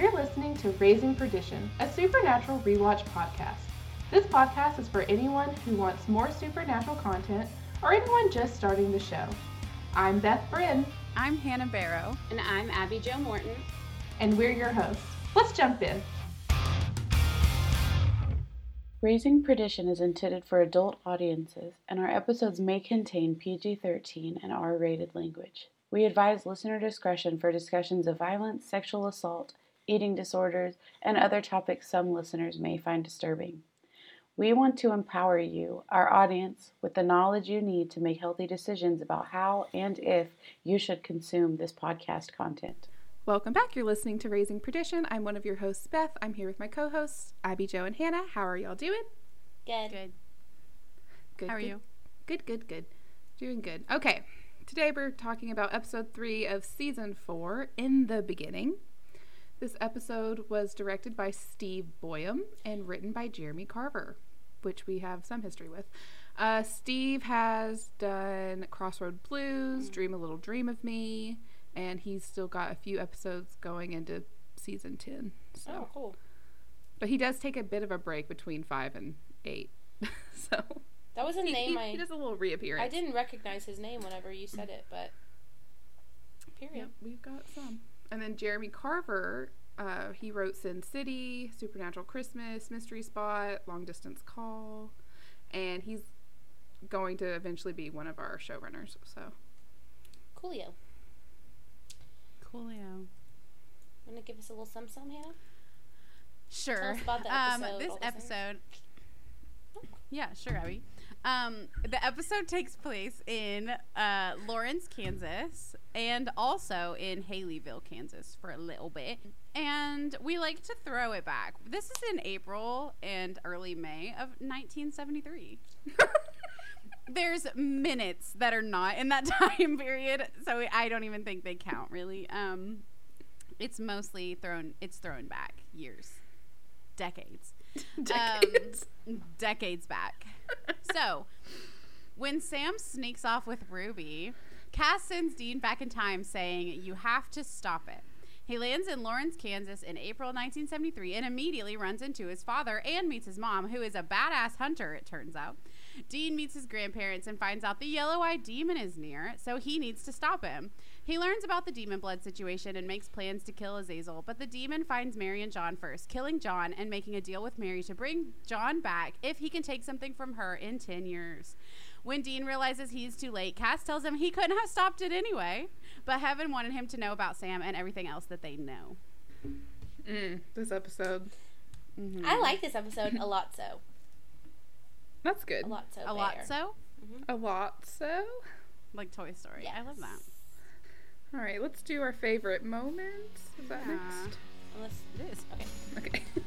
You're listening to Raising Perdition, a supernatural rewatch podcast. This podcast is for anyone who wants more supernatural content or anyone just starting the show. I'm Beth Bryn, I'm Hannah Barrow. And I'm Abby Jo Morton. and we're your hosts. Let's jump in. Raising Perdition is intended for adult audiences, and our episodes may contain PG 13 and R rated language. We advise listener discretion for discussions of violence, sexual assault, eating disorders, and other topics some listeners may find disturbing. We want to empower you, our audience, with the knowledge you need to make healthy decisions about how and if you should consume this podcast content. Welcome back. You're listening to Raising Perdition. I'm one of your hosts, Beth. I'm here with my co hosts, Abby, Jo, and Hannah. How are y'all doing? Good. Good. Good. How are good. you? Good, good, good. Doing good. Okay. Today we're talking about episode three of season four, In the Beginning. This episode was directed by Steve Boyum and written by Jeremy Carver, which we have some history with. Uh, Steve has done Crossroad Blues, Dream a Little Dream of Me, and he's still got a few episodes going into season 10. So. Oh, cool. But he does take a bit of a break between five and eight. so That was a he, name he, I he does a little reappearance. I didn't recognize his name whenever you said it, but period. Yep, we've got some. And then Jeremy Carver, uh, he wrote Sin City, Supernatural Christmas, Mystery Spot, Long Distance Call, and he's going to eventually be one of our showrunners. So Coolio. Coolio. Want to give us a little sum sum, Hannah? Sure. Tell us about the Um, episode, this all listeners. episode. Yeah, sure, Abby. Um, the episode takes place in uh, Lawrence, Kansas, and also in Haleyville, Kansas, for a little bit. And we like to throw it back. This is in April and early May of 1973. There's minutes that are not in that time period, so I don't even think they count really. Um, it's mostly thrown. It's thrown back years, decades, decades. Um, decades back. so, when Sam sneaks off with Ruby, Cas sends Dean back in time, saying, "You have to stop it." He lands in Lawrence, Kansas in April 1973 and immediately runs into his father and meets his mom, who is a badass hunter, it turns out. Dean meets his grandparents and finds out the yellow eyed demon is near, so he needs to stop him. He learns about the demon blood situation and makes plans to kill Azazel, but the demon finds Mary and John first, killing John and making a deal with Mary to bring John back if he can take something from her in 10 years. When Dean realizes he's too late, Cas tells him he couldn't have stopped it anyway, but Heaven wanted him to know about Sam and everything else that they know. Mm, this episode. Mhm. I like this episode a lot. So That's good. a lot. So a lot bear. so, A lot. So. like Toy Story. I love that. All right, let's do our favorite moments. Is that Yeah. next? Unless It is. okay. Okay.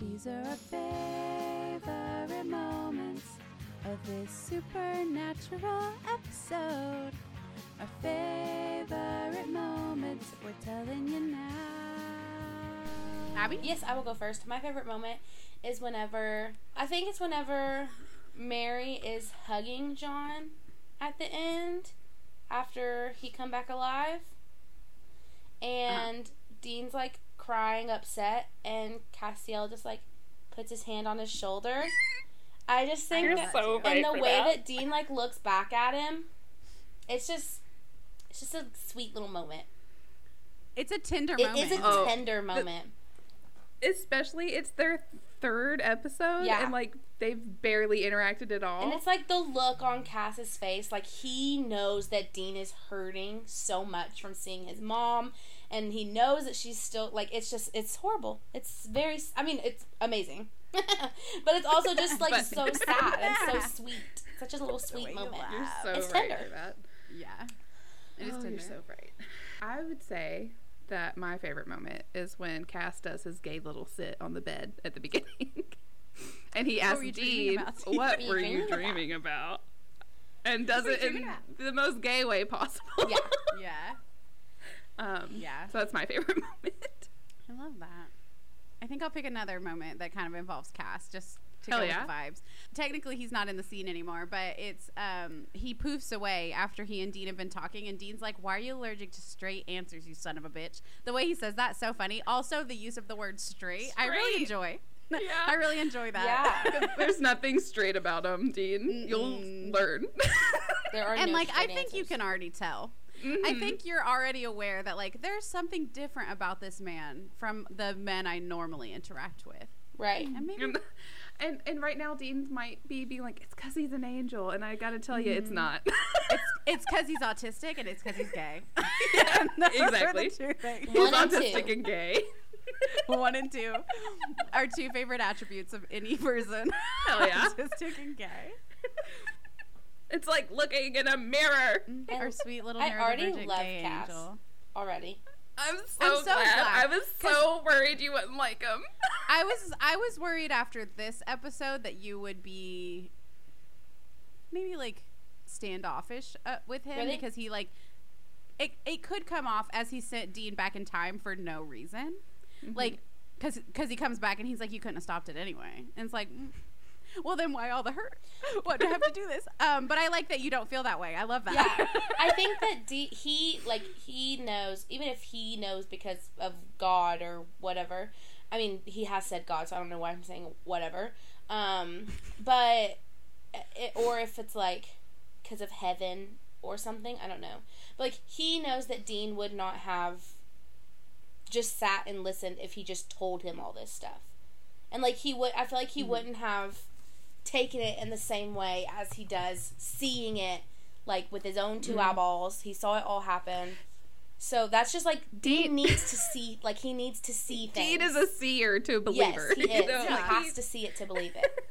These are our favorite moments of this supernatural episode. Our favorite moments, we're telling you now. Abby? Yes, I will go first. My favorite moment is whenever I think it's whenever Mary is hugging John at the end after he come back alive, and Dean's like crying, upset, and Castiel just like puts his hand on his shoulder. I just think You're that, so right and the for way that. that Dean like looks back at him, it's just it's just a sweet little moment. It's a tender It moment. is a Oh, tender moment. Especially, it's their third episode, Yeah. and like they've barely interacted at all. And it's like the look on Cas's face, like he knows that Dean is hurting so much from seeing his mom, and he knows that she's still like it's just it's horrible. It's very, I mean, it's amazing, but it's also just like But- so sad and so sweet. Such a little sweet way you moment. You're so It's right tender. for that. yeah. It is oh, tender. you're so right. I would say that my favorite moment is when Cas does his gay little sit on the bed at the beginning. and he asks Dean. What were you dreaming about?" about? And does it in about? the most gay way possible. Yeah. yeah. um, Yeah. So that's my favorite moment. I love that. I think I'll pick another moment that kind of involves Cas, just to Hell go yeah. with the vibes. Technically, he's not in the scene anymore, but it's um he poofs away after he and Dean have been talking, and Dean's like, "Why are you allergic to straight answers, you son of a bitch?" The way he says that so funny. Also, the use of the word straight, I really Straight. enjoy. Yeah. I really enjoy that. Yeah. There's nothing straight about him, Dean. You'll learn. There are and no like I straight think you can already tell. I Mhm. think you're already aware that like there's something different about this man from the men I normally interact with. Right. And maybe And, and and right now, Dean might be being like, "It's because he's an angel," and I gotta tell you, it's mm-hmm. not. it's it's because he's autistic and it's because he's gay. Yeah, And those are the exactly. two. He's autistic two. and gay. One and two are two favorite attributes of any person. Hell yeah. autistic and gay. It's like looking in a mirror. Mm-hmm. Our sweet little I already love gay Cas. angel. Already. I'm so, I'm so glad. glad, I was so worried you wouldn't like him. I was I was worried after this episode that you would be maybe like standoffish uh, with him Really? because he like it it could come off as he sent Dean back in time for no reason. Mm-hmm. Like cuz cuz he comes back and he's like you couldn't have stopped it anyway. And it's like mm, well then why all the hurt? What do I have to do this? Um but I like that you don't feel that way. I love that. Yeah. I think that D- he like he knows even if he knows because of God or whatever. I mean, he has said God, so I don't know why I'm saying whatever. Um, but it, or if it's like because of heaven or something, I don't know. But like he knows that Dean would not have just sat and listened if he just told him all this stuff. And like he would I feel like he wouldn't have taken it in the same way as he does seeing it like with his own 2 eyeballs. He saw it all happen. So that's just like Dean Dean- needs to see like he needs to see things. Dean is a seer to a believer. Yes, he you is. know? He Like, has to see it to believe it.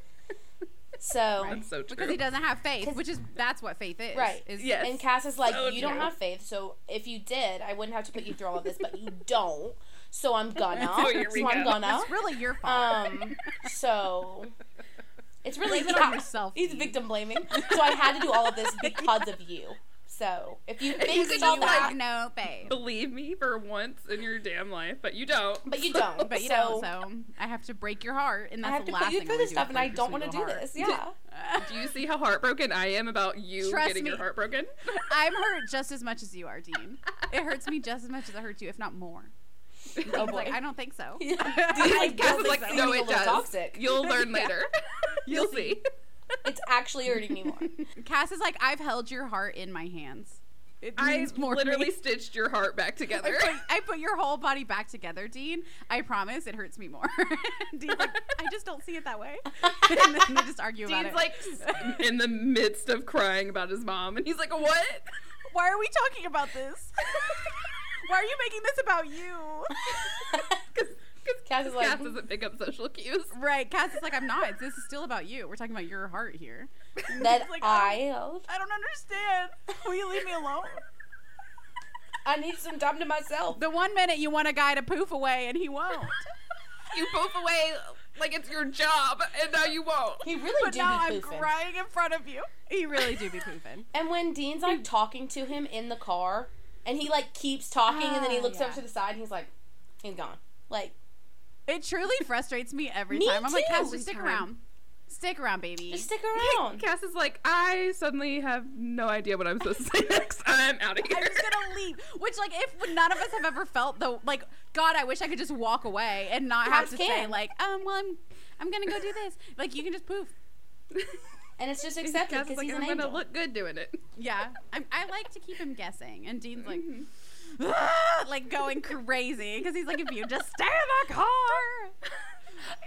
So That's so true. Because he doesn't have faith, which is that's what faith is. Right. Is Yes. And Cas is like, So you don't have faith, so if you did, I wouldn't have to put you through all of this, but you don't. So I'm gonna. So here we so I'm gonna. It's really your fault. Um. So it's really Blame it on yourself, He's victim blaming. So I had to do all of this because of you. So if you you fixed could all just, that, like, no babe. Believe me for once in your damn life, but you don't. but you don't. But you so don't, so I have to break your heart, and I that's have the to last put you thing through I wanna this stuff, and I don't want to do little this. Yeah. Do you see how heartbroken I am about you Trust getting your me. heart broken? I'm hurt just as much as you are, Dean. It hurts me just as much as it hurts you, if not more. Oh It's boy. like I don't think so. Dean's Cas like, is like, seeming no, it does. Toxic. You'll learn later. You'll see. It's actually hurting me more. Cas is like, I've held your heart in my hands. It I more literally me. stitched your heart back I together. put, I put your whole body back together, Dean. I promise it hurts me more. Dean's like, I just don't see it that way. and then they just argue about it. Dean's it. like in the midst of crying about his mom, and he's like, "What?" Why are we talking about this? Why are you making this about you? Because Cas is like, Cas doesn't pick up social cues. Right, Cas is like, I'm not. This is still about you. We're talking about your heart here. that like, oh, I held. I don't understand. Will you leave me alone? I need some time to myself. The one minute you want a guy to poof away and he won't. You poof away like it's your job, and now you won't. He really But do now be I'm crying in front of you. He really do be poofing. And when Dean's like talking to him in the car, and he like keeps talking, and then he Ah, looks yeah. over to the side, and he's like, he's gone. Like, It truly frustrates me every Me time. I'm like, too. Cas, just stick time. around. Stick around, baby. just stick around. Cas is like, I suddenly have no idea what I'm supposed to say next. I'm out of here. I'm just gonna leave. Which, like, if none of us have ever felt the like, God, I wish I could just walk away and not have Cas to say can. like, um, well, I'm, I'm gonna go do this. Like, you can just poof. And it's just accepted because like, he's I'm an gonna angel. look good doing it. Yeah, I'm, I like to keep him guessing, and Dean's like, Mm-hmm. "Ah," like going crazy because he's like, if you just stay in the car.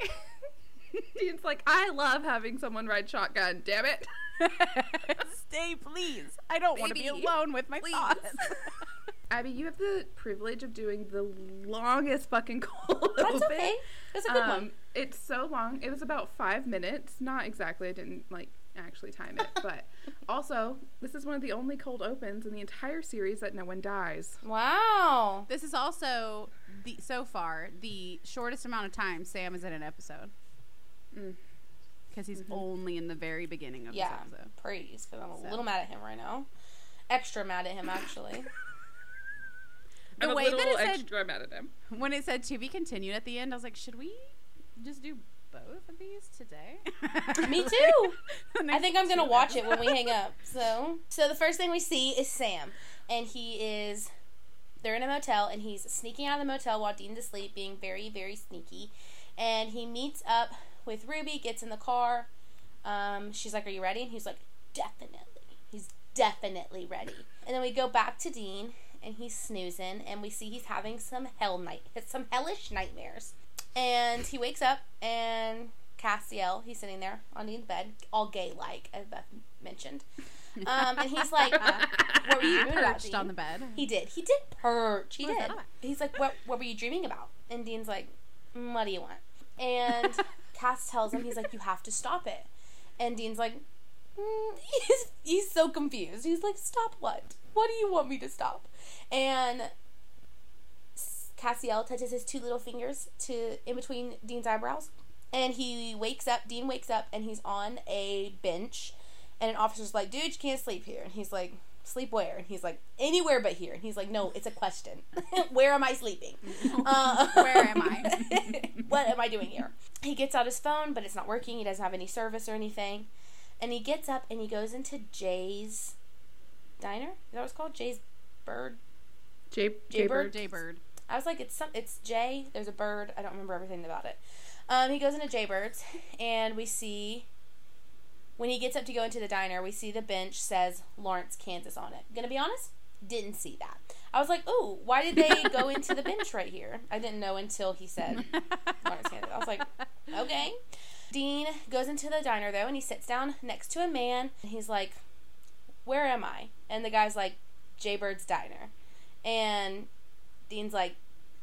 Dean's like, I love having someone ride shotgun. Damn it. Stay, please. I don't want to be alone with my please. thoughts. Abby, you have the privilege of doing the longest fucking cold That's open. okay. That's a good Um, one. It's so long. It was about five minutes. Not exactly. I didn't like actually time it, but also this is one of the only cold opens in the entire series that no one dies. Wow. this is also the so far the shortest amount of time Sam is in an episode Mm. because he's only in the very beginning of Yeah. this episode. Praise, because I'm a So. little mad at him right now. Extra mad at him, actually. The I'm a way little that it said extra mad at him. when it said to be continued at the end, I was like, should we just do both of these today. Me too. I think I'm gonna watch it when we hang up. So, so the first thing we see is Sam, and he is. They're in a motel, and he's sneaking out of the motel while Dean's asleep, being very, very sneaky. And he meets up with Ruby, gets in the car. Um, she's like, "Are you ready?" And he's like, "Definitely." He's definitely ready. And then we go back to Dean, and he's snoozing, and we see he's having some hell night, some hellish nightmares. And he wakes up, and Castiel, he's sitting there on Dean's bed, all gay like, as Beth mentioned. Um, and he's like, "What were you dreaming about?" Perched Dean?" on the bed. He did. He did perch. He What did. He's like, "What? What were you dreaming about?" And Dean's like, "Mm, "What do you want?" And Cas tells him, "He's like, you have to stop it." And Dean's like, mm, he's he's so confused. He's like, "Stop what? What do you want me to stop?" And Castiel touches his two little fingers to in between Dean's eyebrows, and he wakes up. Dean wakes up, and he's on a bench, and an officer's like, "Dude, you can't sleep here." And he's like, "Sleep where?" And he's like, "Anywhere but here." And he's like, "No, it's a question. where am I sleeping? Uh, Where am I? what am I doing here?" He gets out his phone, but it's not working. He doesn't have any service or anything. And he gets up and he goes into Jay's diner. Is that what it's called? Jay's Bird J- Jaybird? Jaybird. Jaybird. I was like, it's some, it's Jay. There's a bird. I don't remember everything about it. Um, he goes into Jaybirds, and we see when he gets up to go into the diner, we see the bench says Lawrence, Kansas on it. Gonna be honest, didn't see that. I was like, ooh, why did they go into the bench right here? I didn't know until he said Lawrence, Kansas. I was like, okay. Dean goes into the diner though, and he sits down next to a man, and he's like, "Where am I?" And the guy's like, "Jaybird's Diner," and Dean's like,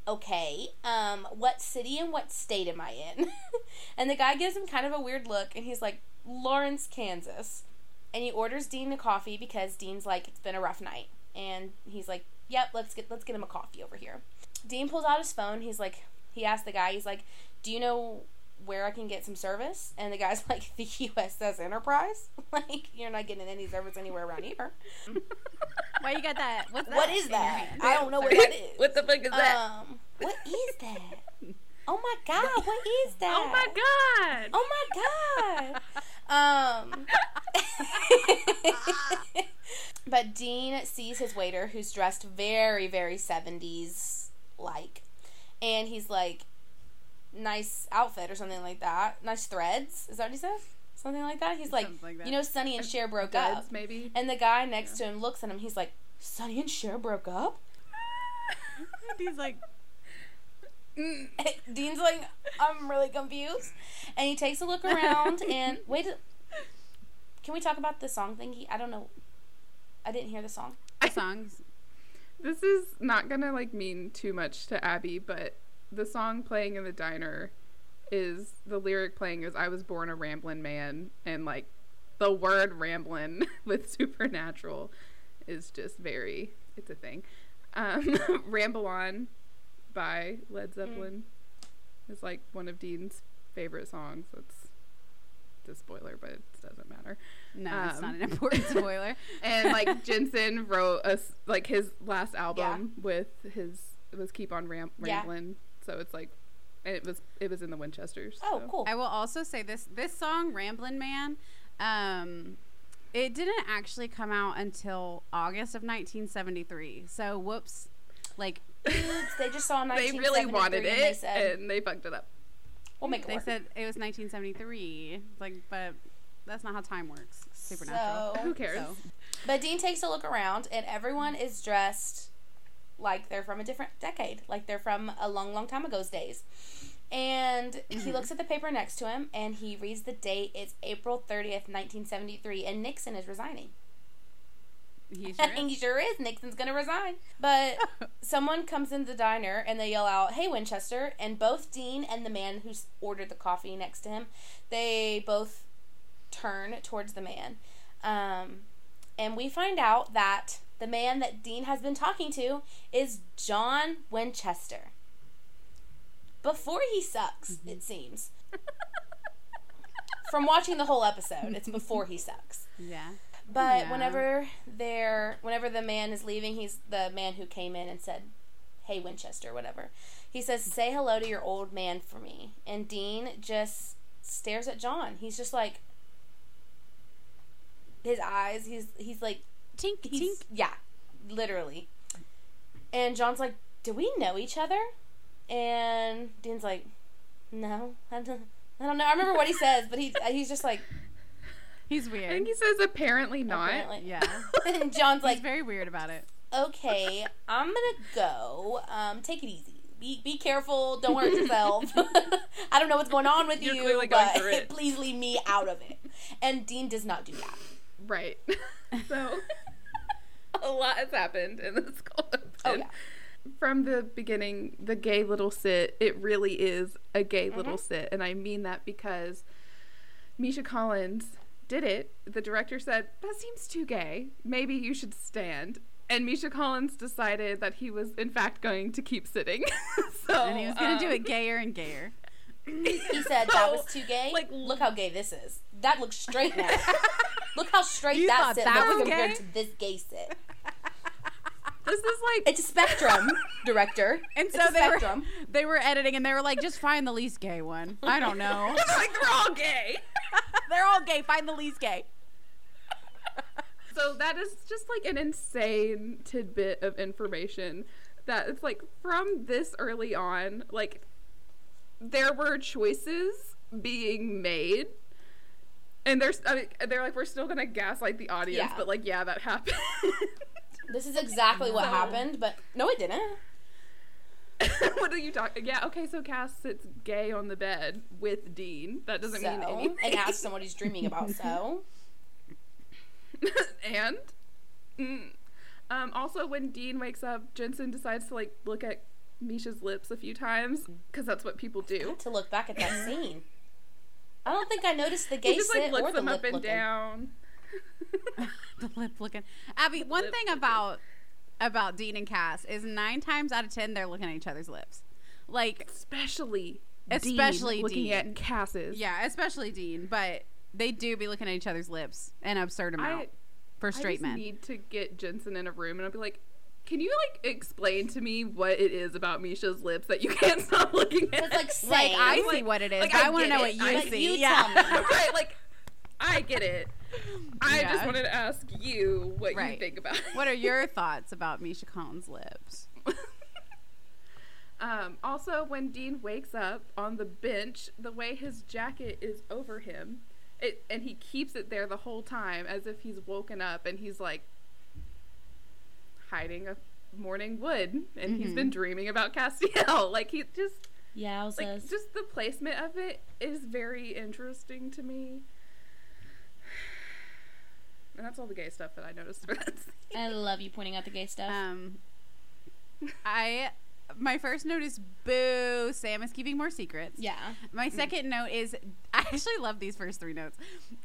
"Okay, um, what city and what state am I in?" and the guy gives him kind of a weird look, and he's like, "Lawrence, Kansas," and he orders Dean a coffee because Dean's like, "It's been a rough night," and he's like, "Yep, let's get let's get him a coffee over here." Dean pulls out his phone. He's like, he asks the guy, he's like, "Do you know?" Where I can get some service, and the guy's like, the U.S. USS Enterprise. like, you're not getting any service anywhere around here. Why you got that? What's that? What is that? I don't know what that is. What the fuck is that? Um, what is that? Oh my god, what is that? oh my god! Oh my god. Um But Dean sees his waiter who's dressed very, very 70s like. And he's like, nice outfit or something like that. Nice threads. Is that what he says? Something like that? He's like, like that. you know, Sonny and Cher broke up. Maybe. And the guy next to him looks at him. He's like, Sonny and Cher broke up? He's like, Dean's like, I'm really confused. And he takes a look around and wait. Can we talk about the song thingy? I don't know. I didn't hear the song. the songs. This is not gonna like mean too much to Abby, but the song playing in the diner is the lyric playing is "I was born a ramblin' man," and like the word "ramblin" with supernatural is just very it's a thing. Um, "Ramble On" by Led Zeppelin is like one of Dean's favorite songs. That's a spoiler, but it doesn't matter. No, it's not Um, an important spoiler. and like Jensen wrote a s- like his last album with his it was keep on ram- Yeah. Rambling so it's like and it was it was in the winchesters Oh, so. cool. I will also say this this song Ramblin' Man um it didn't actually come out until August of 1973. So whoops. Like Dudes, they just saw they really wanted and they it said, and they fucked it up we'll make it they work. said it was 1973. Like but that's not how time works. Supernatural. So, who cares So, but Dean takes a look around and everyone is dressed like they're from a different decade, like they're from a long, long time ago's days. And he looks at the paper next to him and he reads the date. It's April 30th, 1973, and Nixon is resigning. he sure he sure is. Nixon's gonna resign. But someone comes in the diner and they yell out, "Hey, Winchester!" And both Dean and the man who's ordered the coffee next to him, they both turn towards the man, um, and we find out that the man that Dean has been talking to is John Winchester. Before he sucks, mm-hmm. it seems. From watching the whole episode, it's before he sucks. Yeah. But Yeah. whenever they're whenever the man is leaving, he's the man who came in and said, "Hey Winchester, whatever." He says, "Say hello to your old man for me." And Dean just stares at John. He's just like his eyes. He's he's like Tink, he's tink. yeah, literally. And John's like, "Do we know each other?" And Dean's like, "No, I don't, I don't know. I remember what he says, but he he's just like, He's I weird. think he says apparently not. apparently. Yeah. and John's He's like, very weird about it. "Okay, I'm gonna go. Um, take it easy." Be, be careful. Don't hurt yourself. I don't know what's going on with You're you, clearly going but through it. please leave me out of it. And Dean does not do that. Right. so a lot has happened in this cold. Oh, yeah. From the beginning, the gay little sit, it really is a gay little Mm-hmm. sit. And I mean that because Misha Collins did it. The director said, That seems too gay. Maybe you should stand. And Misha Collins decided that he was, in fact, going to keep sitting. so, And he was going to do um, it gayer and gayer. He said that was oh, too gay. like, look how gay this is. That looks straight now. look how straight You that sit that looks compared to this gay sit. This is like It's a spectrum, director. And It's so a they were they were editing and they were like, just find the least gay one. I don't know. like they're all gay. They're all gay. Find the least gay. So that is just like an insane tidbit of information that it's like from this early on, like there were choices being made. And there's, I mean, they're like, we're still gonna gaslight the audience, Yeah. but like, yeah, that happened. This is exactly what happened, but no, it didn't. what are you talking? Yeah, okay, so Cas sits gay on the bed with Dean. That doesn't so, mean anything. and asks him what he's dreaming about. So, and mm, um, also when Dean wakes up, Jensen decides to like look at Misha's lips a few times mm. because that's what people do. to look back at that scene, I don't think I noticed the gay He just sit like looks or the them lip up and looking. down. the lip looking. Abby, one thing looking. about about Dean and Cas is nine times out of ten they're looking at each other's lips. Like, Especially, Especially Dean looking Dean. at Cas's. yeah, especially Dean, but they do be looking at each other's lips an absurd amount I for I straight just men. need to get Jensen in a room and I'll be like, "Can you like explain to me what it is about Misha's lips that you can't stop looking at?" It's like like. I see Like- what it is. like, I I, want to know what you I- see. you yeah. me. right, like I get it. I Yeah. just wanted to ask you what you think about it. What are your thoughts about Misha Collins' lips? Um, also, when Dean wakes up on the bench, the way his jacket is over him, it and he keeps it there the whole time as if he's woken up and he's like hiding a morning wood and he's Mhm. been dreaming about Castiel. Like he just Yeah, like just the placement of it is very interesting to me. And that's all the gay stuff that I noticed for that. scene. I love you pointing out the gay stuff. Um, I my first note is boo. Sam is keeping more secrets. yeah. My second note is I actually love these first three notes.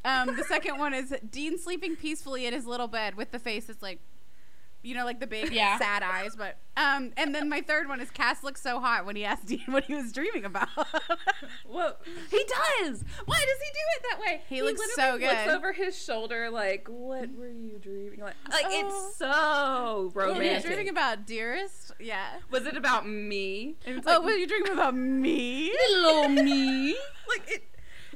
Um, the second one is Dean sleeping peacefully in his little bed with the face that's like, you know, like the big Yeah. sad eyes. But um, and then my third one is Cass looks so hot when he asked Dean what he was dreaming about. Well, he does. Why does he do it that way? He looks literally so Looks over his shoulder, like, "What were you dreaming?" Like, like Oh. it's so What were you romantic. dreaming about, dearest? Yeah. Was it about me? And it's oh, like, were you dreaming about me? Little me. like it,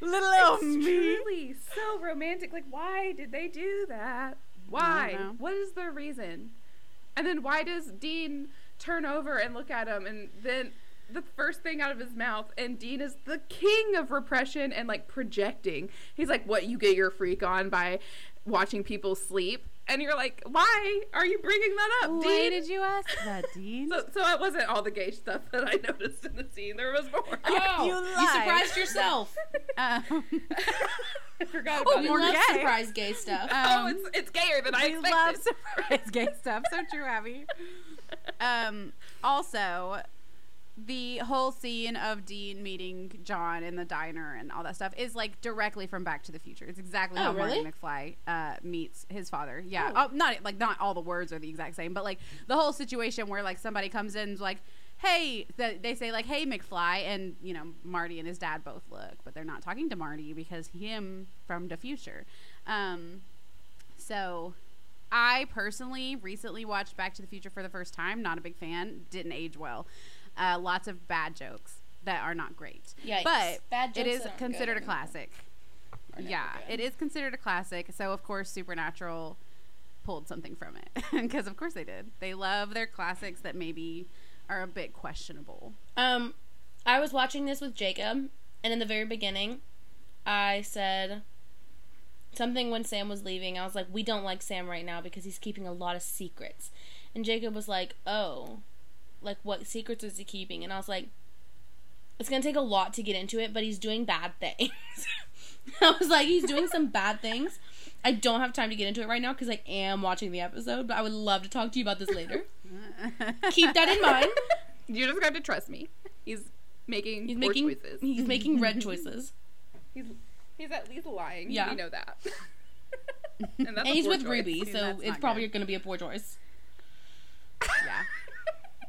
Little old it's me. truly so romantic. Like, why did they do that? Why? What is the reason? And then why does Dean turn over and look at him, and then the first thing out of his mouth, and Dean is the king of repression and like projecting. He's like, "What? You get your freak on by watching people sleep?" And you're like, "Why are you bringing that up, Why Dean?" did you ask that, Dean? so, so it wasn't all the gay stuff that I noticed in the scene. There was more. Oh, You you, lied. surprised yourself. um, I forgot Oh, about we it. more love gay. surprise gay stuff. Oh, um, it's it's gayer than I we expected. love surprise gay stuff. So true, Abby. Um, also, the whole scene of Dean meeting John in the diner and all that stuff is like directly from Back to the Future. It's exactly Oh, how really? Marty McFly uh, meets his father. Yeah, Oh. oh, not like not all the words are the exact same, but like the whole situation where like somebody comes in like. Hey, th- they say like, "Hey, McFly," and you know Marty and his dad both look, but they're not talking to Marty because him from the future. Um, so I personally recently watched Back to the Future for the first time. Not a big fan. Didn't age well. Uh, lots of bad jokes. that are not great. Yikes. But Bad jokes is that aren't considered a classic. Yeah, good. it is considered a classic. So of course, Supernatural pulled something from it because of course they did. They love their classics that maybe are a bit questionable. Um, I was watching this with Jacob, and in the very beginning, I said something when Sam was leaving. I was like, "We don't like Sam right now because he's keeping a lot of secrets." And Jacob was like, "Oh, like what secrets is he keeping?" And I was like, "It's gonna take a lot to get into it, but he's doing bad things." I was like, "He's doing some bad things." I don't have time to get into it right now because I am watching the episode, but I would love to talk to you about this later. Keep that in mind. You just have to trust me. He's making He's making choices. he's making red choices. He's he's at least lying. Yeah. we know that. and that's and he's with choice. Ruby, so it's probably good. going to be a poor choice. yeah,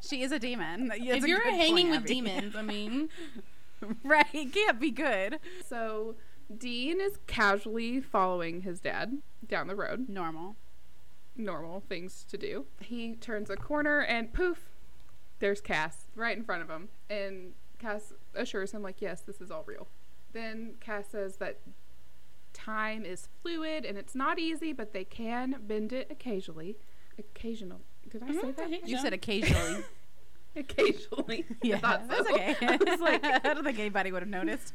she is a demon. It's if a you're hanging point, with Abby. demons, I mean, right? It can't be good. So Dean is casually following his dad down the road. Normal. Normal things to do. He turns a corner and poof, there's Cas right in front of him. And Cas assures him, like, yes, this is all real. Then Cas says that time is fluid and it's not easy, but they can bend it occasionally. Occasional. Did I say Mhm, I that? You so. said occasionally. Occasionally. I yeah, thought that's so. okay. I was like, I don't think anybody would have noticed.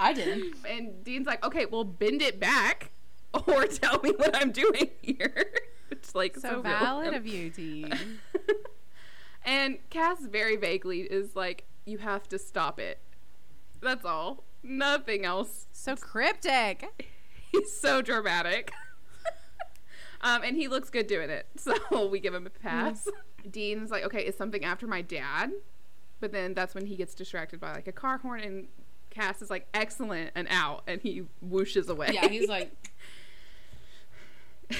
I didn't. And Dean's like, okay, well, bend it back or tell me what I'm doing here. It's like so, so valid of you, Dean. and Cas very vaguely is like, you have to stop it. That's all. Nothing else. So cryptic. He's so dramatic. Um, and he looks good doing it. So we give him a pass. Dean's like, okay, is something after my dad? But then that's when he gets distracted by like a car horn and Cas is like, excellent, and out. And he whooshes away. Yeah, he's like,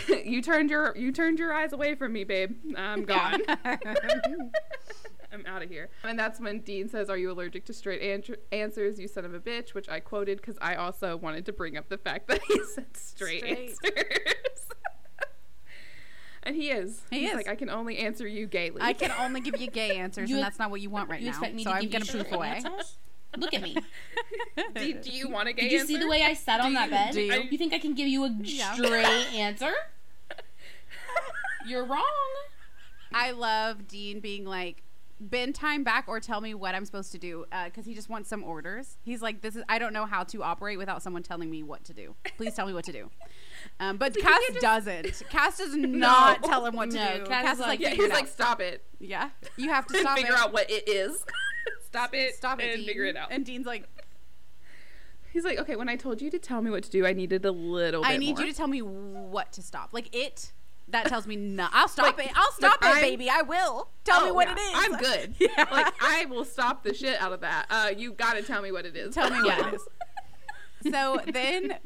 you turned your you turned your eyes away from me, babe. I'm gone. I'm out of here. And that's when Dean says, "Are you allergic to straight an- answers, you son of a bitch?" Which I quoted because I also wanted to bring up the fact that he said straight, Straight. answers. And he is. He He's is. like, I can only answer you gaily. I can only give you gay answers, You and that's not what you want right you now. expect me so to I'm give gonna you poof away. answers? Look at me. do, do you want a gay answer? Did you answer? see the way I sat on Do that bed? do you? You think I can give you a Yeah. straight answer? You're wrong. I love Dean being like, bend time back or tell me what I'm supposed to do uh, because he just wants some orders. He's like, this is I don't know how to operate without someone telling me what to do. Please tell me what to do. Um, but So Cas just- doesn't. Cas does not No. tell him what to No, do. Cas Cas is like, Yeah, he's like, stop it. yeah, you have to And stop figure it. out what it is. stop it. Stop it, and Dean. figure it out. And Dean's like, He's like, okay, when I told you to tell me what to do, I needed a little bit I need more. you to tell me what to stop. Like it. That tells me no. I'll stop Like- it. I'll stop like, it, I'm- baby. I will. Tell me Oh, what yeah, it is. I'm good. Yeah. Like I will stop the shit out of that. Uh, you gotta tell me what it is. Tell me what Yeah. it is. So then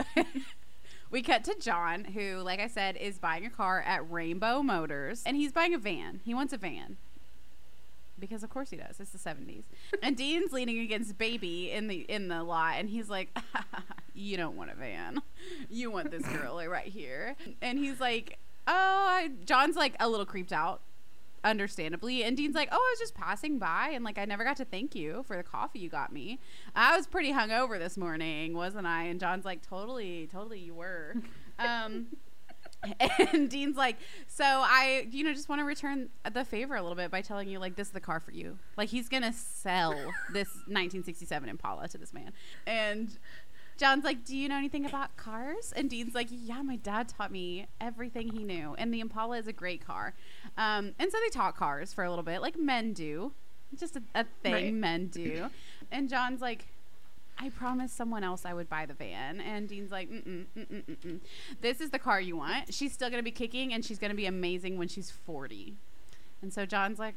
we cut to John, who, like I said, is buying a car at Rainbow Motors, and he's buying a van. He wants a van. Because of course he does. It's the seventies. And Dean's leaning against Baby in the in the lot, and he's like, "You don't want a van. You want this girl right here." And he's like, "Oh," I, John's like a little creeped out, understandably. And Dean's like, "Oh, I was just passing by, and like I never got to thank you for the coffee you got me. I was pretty hungover this morning, wasn't I?" And John's like, "Totally, totally, you were." Um, and Dean's like, "So I, you know, just want to return the favor a little bit by telling you, like, this is the car for you. Like, he's gonna sell this 1967 Impala to this man." And John's like, "Do you know anything about cars?" And Dean's like, "Yeah, my dad taught me everything he knew, and the Impala is a great car." Um, and so they talk cars for a little bit, like men do, just a, a thing Right. men do. And John's like, I promised someone else I would buy the van. And Dean's like, mm-mm, mm-mm, mm-mm. This is the car you want. She's still going to be kicking and she's going to be amazing when she's 40. And so John's like,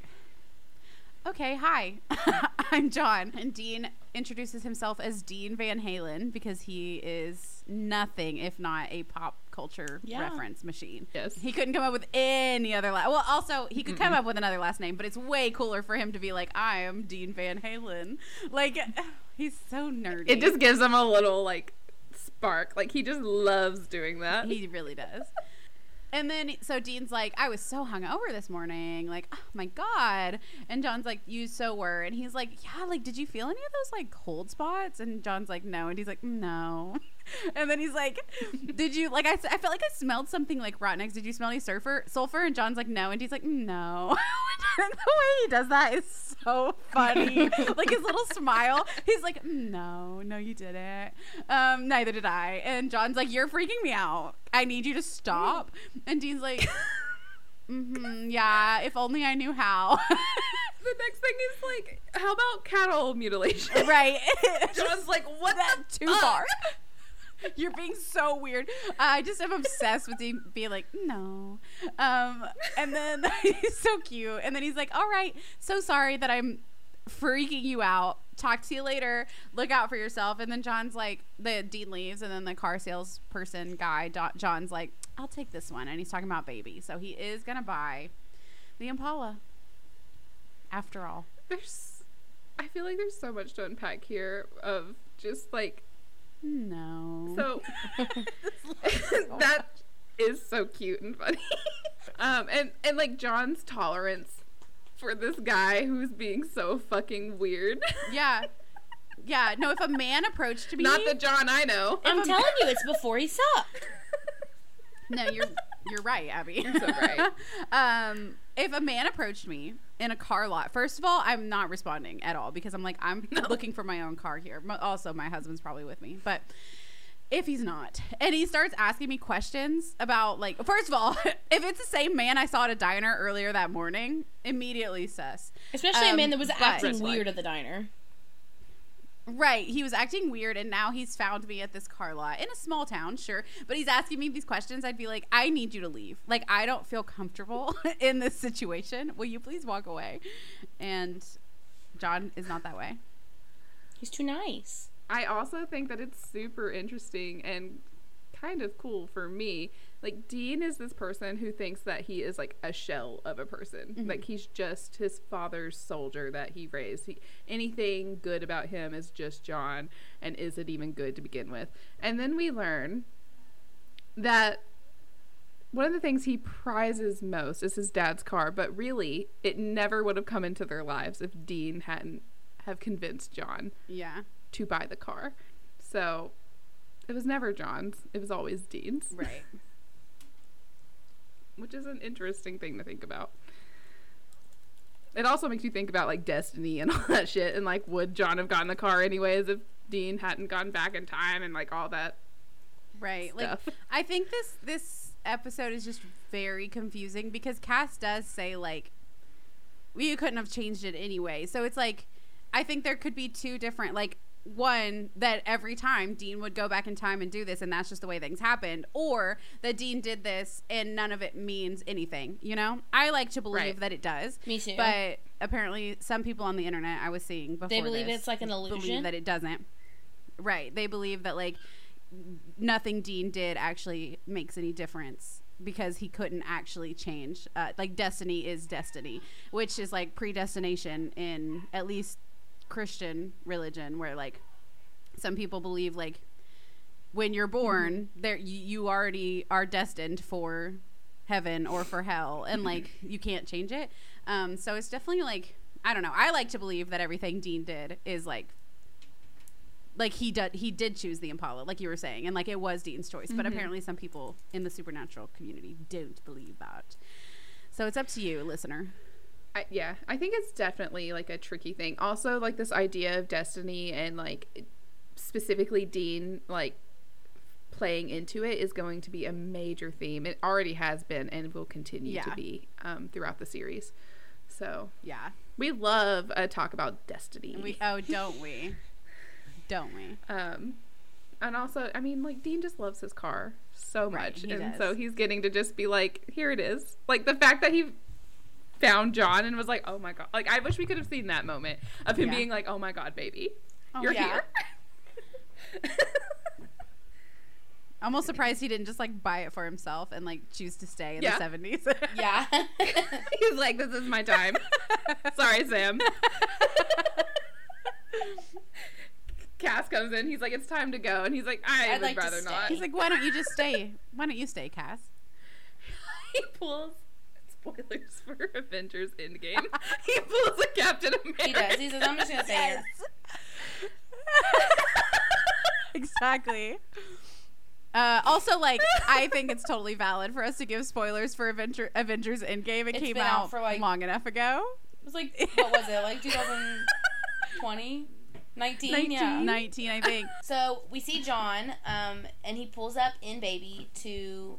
okay, hi, I'm John. And Dean introduces himself as Dean Van Halen because he is nothing if not a pop culture Yeah. reference machine. Yes. He couldn't come up with any other last. Well, also he could come up with another last name, but it's way cooler for him to be like, "I am Dean Van Halen." Like, he's so nerdy. It just gives him a little like spark. Like he just loves doing that. he really does. And then so Dean's like, I was so hungover this morning, like, oh my god. And John's like, you so were. And he's like, yeah, like, did you feel any of those like cold spots? And John's like, no. And he's like, no. And then he's like, did you like? I, I felt like I smelled something like rotten eggs. Did you smell any sulfur? Sulfur? And John's like, no. And he's like, no. the way he does that is so funny. like his little smile. He's like, no, no, you didn't. Um, neither did I. And John's like, you're freaking me out. I need you to stop. And Dean's like, mm-hmm, yeah, if only I knew how. The next thing is like, how about cattle mutilation? right. John's like, what that the too far. You're being so weird. I just am obsessed with Dean being like, no. Um, and then he's so cute. And then he's like, all right, so sorry that I'm freaking you out. Talk to you later. Look out for yourself. And then John's like, the Dean leaves, and then the car salesperson guy, John's like, I'll take this one. And he's talking about baby. So he is going to buy the Impala. After all. There's, I feel like there's so much to unpack here of just like, No. so that is so cute and funny. um, and and like John's tolerance for this guy who's being so fucking weird. yeah. Yeah. No, if a man approached me. Not the John I know. I'm telling you, it's before he sucked. No, you're you're right, Abby. You're so right. um, if a man approached me in a car lot, first of all, I'm not responding at all because I'm like I'm looking for my own car here. Also, my husband's probably with me, but if he's not, and he starts asking me questions about like, first of all, if it's the same man I saw at a diner earlier that morning, immediately sus. Especially a Um, man that was acting weird at the diner. Right. He was acting weird and now he's found me at this car lot in a small town, sure. But he's asking me these questions. I'd be like, I need you to leave. Like, I don't feel comfortable in this situation. Will you please walk away? And John is not that way. He's too nice. I also think that it's super interesting and kind of cool for me. Like Dean is this person who thinks that he is like a shell of a person. Mm-hmm. Like he's just his father's soldier that he raised. He, anything good about him is just John and is it even good to begin with. And then we learn that one of the things he prizes most is his dad's car, but really it never would have come into their lives if Dean hadn't have convinced John Yeah. to buy the car. So it was never John's. It was always Dean's, Right. Which is an interesting thing to think about. It also makes you think about like destiny and all that shit. And like, would John have gotten the car anyways if Dean hadn't gone back in time and like all that? Right. Like I think this this episode is just very confusing because Cass does say like we couldn't have changed it anyway. So it's like I think there could be two different like one that every time Dean would go back in time and do this and that's just the way things happened or that Dean did this and none of it means anything, you know? I like to believe Right. that it does. Me too. But apparently some people on the internet I was seeing before they believe this it's like an believe illusion? that it doesn't. Right. They believe that like nothing Dean did actually makes any difference because he couldn't actually change. Uh, like destiny is destiny, which is like predestination in at least Christian religion, where like some people believe like when you're born, mm-hmm. there you, you already are destined for heaven or for hell, and mm-hmm. like you can't change it. Um, so it's definitely like I don't know. I like to believe that everything Dean did is like like he did he did choose the Impala, like you were saying, and like it was Dean's choice. But mm-hmm. apparently, some people in the supernatural community don't believe that. So it's up to you, listener. I, yeah, I think it's definitely like a tricky thing. Also, like this idea of destiny and like specifically Dean like playing into it is going to be a major theme. It already has been and will continue Yeah. to be um, throughout the series. So Yeah, we love a talk about destiny. we oh don't we, don't we? um, and also, I mean, like Dean just loves his car so Right, much, and does. so he's getting to just be like, "Here it is." Like the fact that he found John and was like, "Oh my god!" Like I wish we could have seen that moment of him Yeah. being like, "Oh my god, baby, Oh, you're yeah. here." Almost surprised he didn't just like buy it for himself and like choose to stay in Yeah. the seventies. Yeah. he's like, "This is my time." Sorry, Sam. Cas comes in. He's like, "It's time to go," and he's like, "I I'd would like rather not." He's like, why don't you just stay? Why don't you stay, Cas? he pulls spoilers for Avengers Endgame. he pulls a Captain America. He does. He says, "I'm just gonna say it." exactly. Uh, also, like, I think it's totally valid for us to give spoilers for Avenger- Avengers Endgame. It It's came out out for, like- long enough ago. It was like what was it? Like 2020, 19, yeah. 19, I think. So we see John, um, and he pulls up in baby to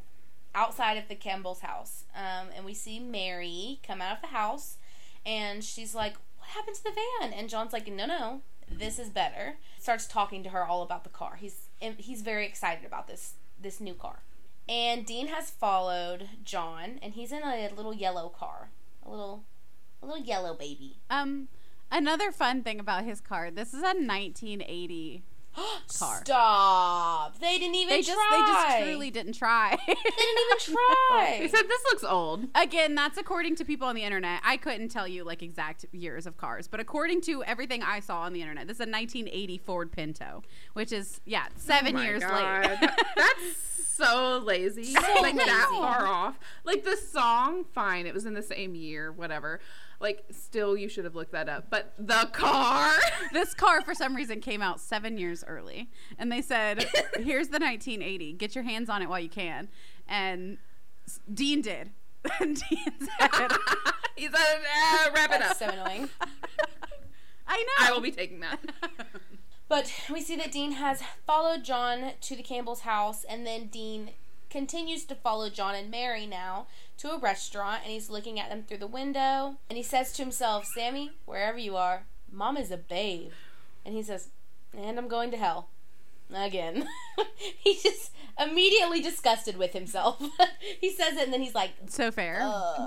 outside of the Campbell's house, um, and we see Mary come out of the house, and she's like, "What happened to the van?" And John's like, "No, no, this is better." Starts talking to her all about the car. He's he's very excited about this this new car. And Dean has followed John, and he's in a little yellow car, a little a little yellow baby. Um, another fun thing about his car. This is a 1980. Car. Stop! They didn't even They just try. they just truly didn't try. They didn't even try. He said this looks old. Again, that's according to people on the internet. I couldn't tell you like exact years of cars, but according to everything I saw on the internet, this is a 1980 Ford Pinto, which is yeah, seven Oh years God. That- That's so lazy. So like that far off. Like the song, fine, it was in the same year, whatever. Like still you should have looked that up. But the car this car, for some reason, came out seven years early, and they said, "Here's the 1980. Get your hands on it while you can." And Dean did. And Dean said, He said, ah, wrap it up. So annoying. "I know." I will be taking that. But we see that Dean has followed John to the Campbell's house, and then Dean continues to follow John and Mary now to a restaurant, and he's looking at them through the window, and he says to himself, "Sammy, wherever you are, Mom is a babe," and he says, "And I'm going to hell." Again. he's just immediately disgusted with himself. he says it and then he's like, so fair.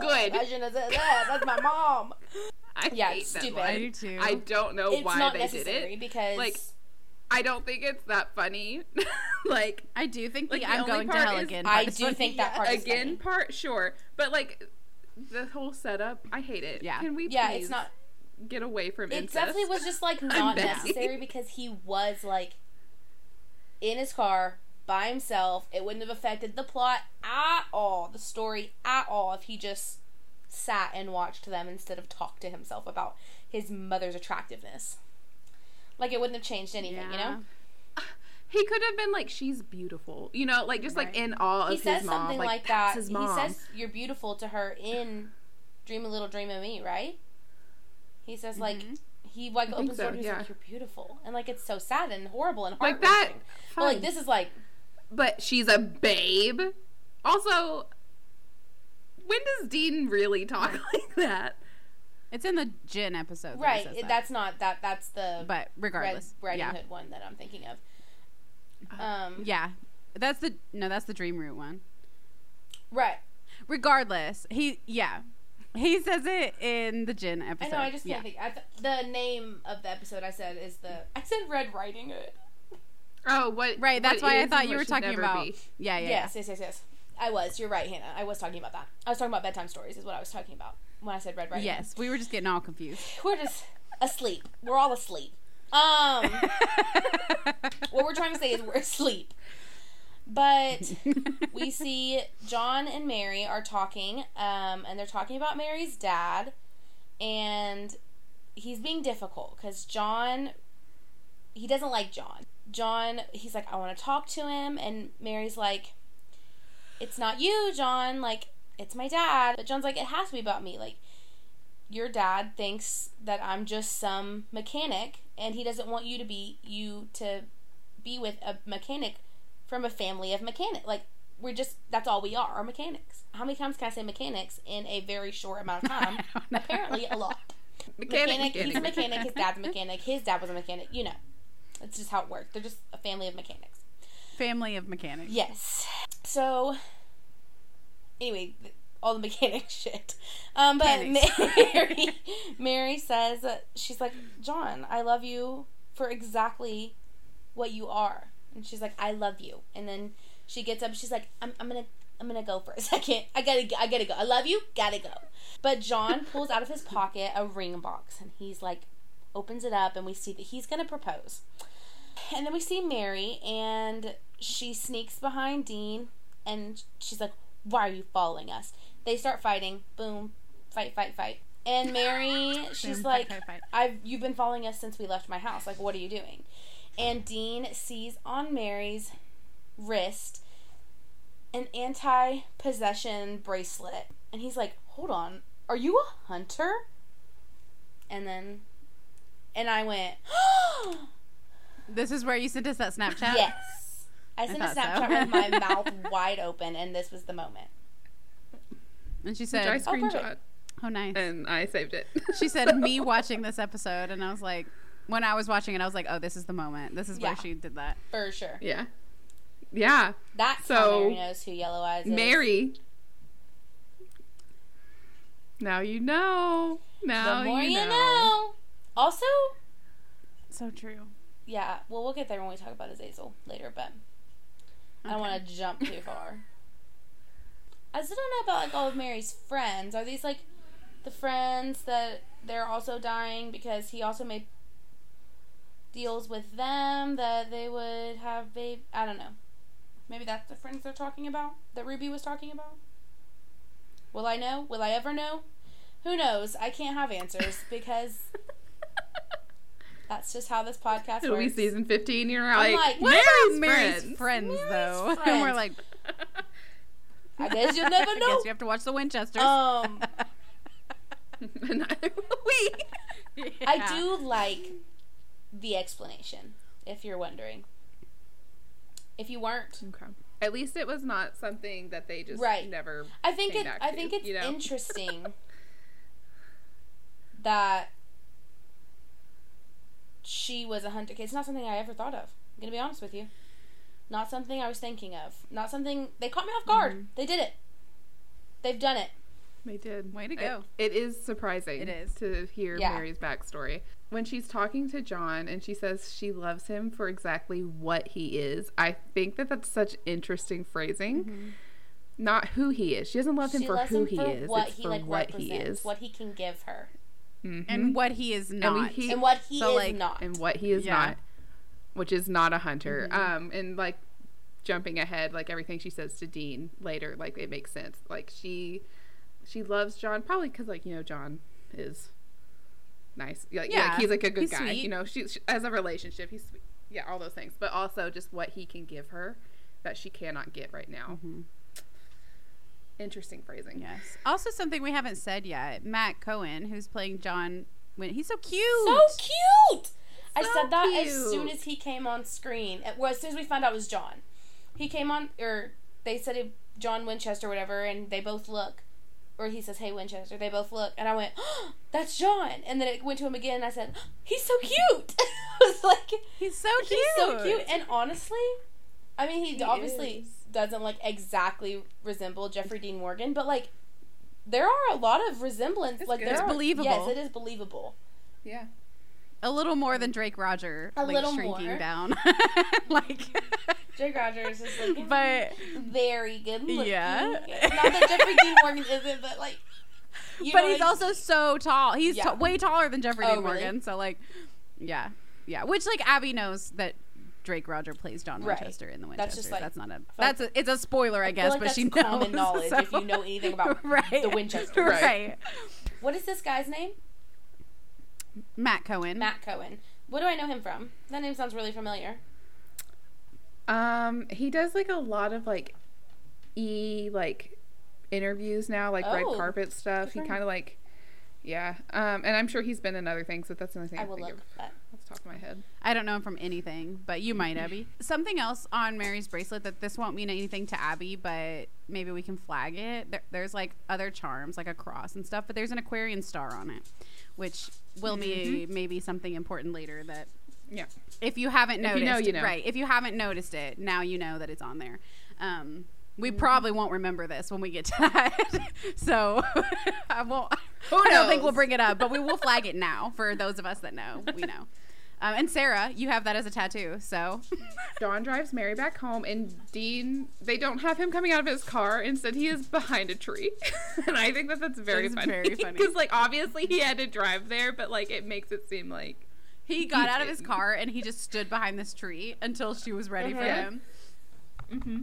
Good. I shouldn't have said that. That's my mom. I Yeah, hate it's that stupid. I line. do too. I don't know It's why not they did necessary it. because Like, I don't think it's that funny. like I do think Like, the the I'm only going to part hell is- again. I part is do funny. think that part is again funny. part sure, but like the whole setup, I hate it. Yeah. Can we Yeah, please it's not. get away from It incest? definitely was just like not necessary because he was like in his car by himself. It wouldn't have affected the plot at all, the story at all, if he just sat and watched them instead of talked to himself about his mother's attractiveness. Like it wouldn't have changed anything, you know. He could have been like, "She's beautiful," you know, like just like in awe of He his says mom. something like, like, that. His mom. He says you're beautiful to her in Dream a Little Dream of Me, right? He says like Mhm. he like I opens think the door and he's yeah. like you're beautiful and like it's so sad and horrible and like that. But like this is like but she's a babe. Also, when does Dean really talk like that? It's in the djinn episode. that right. says that. that's not that. That's the But Red regardless, Riding yeah, Hood one that I'm thinking of. Um, yeah, that's the no, that's the Dream Root one. right. Regardless, he yeah, he says it in the djinn I episode. know. I just can't think. I th- the name of the episode I said is the. I said Red Riding Hood. Oh, what? Right, that's what why I thought you were talking about. be. Yeah, yeah, Yes, yes, yes, yes. I was. You're right, Hannah. I was talking about that. I was talking about bedtime stories. Is what I was talking about when I said Red. Riding Yes, we were just getting all confused. We're just asleep. We're all asleep. Um, what we're trying to say is we're asleep. But we see John and Mary are talking, um, and they're talking about Mary's dad, and he's being difficult because John, he doesn't like John. John, he's like, I want to talk to him, and Mary's like, It's not you, John. Like, it's my dad. But John's like, It has to be about me. Like, your dad thinks that I'm just some mechanic, and he doesn't want you to be you to be with a mechanic from a family of mechanic. Like we're just that's all we are, are mechanics. How many times can I say mechanics in a very short amount of time? Apparently a lot. Mechanic, Mechanic, mechanic, he's a mechanic, his dad's a mechanic, his dad was a mechanic, you know. That's just how it works. They're just a family of mechanics. Family of mechanics. Yes. So anyway, all the mechanic shit. Um, but Mary, Mary says uh, she's like John, I love you for exactly what you are, and she's like, I love you. And then she gets up. She's like, I'm, I'm gonna. I'm gonna go for a second. I gotta, I gotta go. I love you. Gotta go. But John pulls out of his pocket a ring box, and he's like, opens it up, and we see that he's gonna propose. And then we see Mary, and she sneaks behind Dean, and she's like, Why are you following us? They start fighting. Boom. Fight, fight, fight. And Mary, she's Boom, like, fight, fight, fight. I've you've been following us since we left my house. Like, what are you doing? And Dean sees on Mary's wrist an anti possession bracelet. And he's like, Hold on, are you a hunter? And then and I went, This is where you sent us that Snapchat. Yes. I sent a thought so. Snapchat with my mouth wide open and this was the moment. And she Which I said, Oh, screenshot "Oh, nice." and I saved it. She said, "Me watching this episode," and I was like, when I was watching it, I was like, "Oh, this is the moment. This is where she did that." For sure. yeah. Yeah. That's So, how Mary knows who Yellow Eyes is. Mary. Now you know. Now The more you you know. know. Also, So true. yeah, well, we'll get there when we talk about Azazel later, but I don't want to jump too far. I still don't know about like all of Mary's friends. Are these like the friends that they're also dying because he also made deals with them that they would have babe? I don't know. Maybe that's the friends they're talking about that Ruby was talking about. Will I know? Will I ever know? Who knows? I can't have answers because that's just how this podcast It'll works. be season 15. You're like, like, Mary's friends. friends, Mary's though? friends. And we're like, I guess you'll never I know. guess you have to watch the Winchesters. Um, Neither will we. I do like the explanation, if you're wondering. If you weren't, Okay. At least it was not something that they just Right. never. I think it. I to, think it's you know? interesting that she was a hunter. It's not something I ever thought of. I'm gonna be honest with you. Not something I was thinking of. Not something they caught me off guard. Mm-hmm. They did it. They've done it. They did. Way to It- go. it is surprising. It is. to hear Yeah. Mary's backstory when she's talking to John and she says she loves him for exactly what he is. I think that that's such interesting phrasing. Not who he is. She doesn't love him she for who him he for is. what it's he for like what he represents, is. what he can give her, Mhm. and what he is not. he- and what he So, is like- not. and what he is Yeah. not, which is not a hunter. Mm-hmm. Um, and like jumping ahead, like everything she says to Dean later, like it makes sense. Like she, she loves John probably because like you know John is nice. Like, yeah, Yeah, like, he's like a good he's guy. sweet. You know, she, she as a relationship, he's sweet. Yeah, all those things, but also just what he can give her that she cannot get right now. Mm-hmm. Interesting phrasing. Yes. Also, something we haven't said yet. Matt Cohen, who's playing John. When he's so cute. so cute. I said that as soon as he came on screen. Uh, Well, as soon as we found out it was John, he came on, or they said it, John Winchester, or whatever, and they both look. Or he says, "Hey Winchester." They both look, and I went, oh, "That's John." And then it went to him again, and I said, "He's so cute." I was like, He's so cute. "He's so cute." And honestly, I mean, he, He obviously is. Doesn't like exactly resemble Jeffrey Dean Morgan, but like. There are a lot of resemblance. It's like good. there It's are, believable. Yes, it is believable. Yeah. A little more than Drake Roger. A like, little shrinking more. down. like. Drake Rogers is like, But very good looking. Yeah. Not that Jeffrey Dean Morgan isn't, but like. you but know he's what also so tall. He's Yeah. ta- way taller than Jeffrey Oh, Dean really? Morgan. So like, yeah, yeah. Which like Abby knows that Drake Roger plays John Right. Winchester in the Winchester. That's Winchesters. just, That's, like- not a. That's a. It's a spoiler, I, I guess, feel like but that's she knows. common knowledge if you know anything about right. the Winchester. right. What is this guy's name? Matt Cohen. Matt Cohen. What do I know him from? That name sounds really familiar. Um, he does like a lot of like e like interviews now, like red Oh, carpet stuff. good He kind of like, yeah. Um, and I'm sure he's been in other things, but that's the only thing I, I will think look. of That. The top of my head. I don't know him from anything, but you might, Abby. Something else on Mary's bracelet that this won't mean anything to Abby, but maybe we can flag it. There, there's like other charms, like a cross and stuff, but there's an Aquarian star on it, which will be maybe something important later that Yeah. if you haven't If you noticed, know, you know. right? If you haven't noticed it, now you know that it's on there. Um, we probably won't remember this when we get to that, so I won't. Who knows? I don't think we'll bring it up, but we will flag it now for those of us that know. We know. Um, and Sarah, you have that as a tattoo, so John drives Mary back home, and Dean. They don't have him coming out of his car. Instead, he is behind a tree, and I think that that's very That funny. very funny. because like obviously he had to drive there, but like it makes it seem like he got He out of his car and he just stood behind this tree until she was ready for Mhm. him. mm-hmm.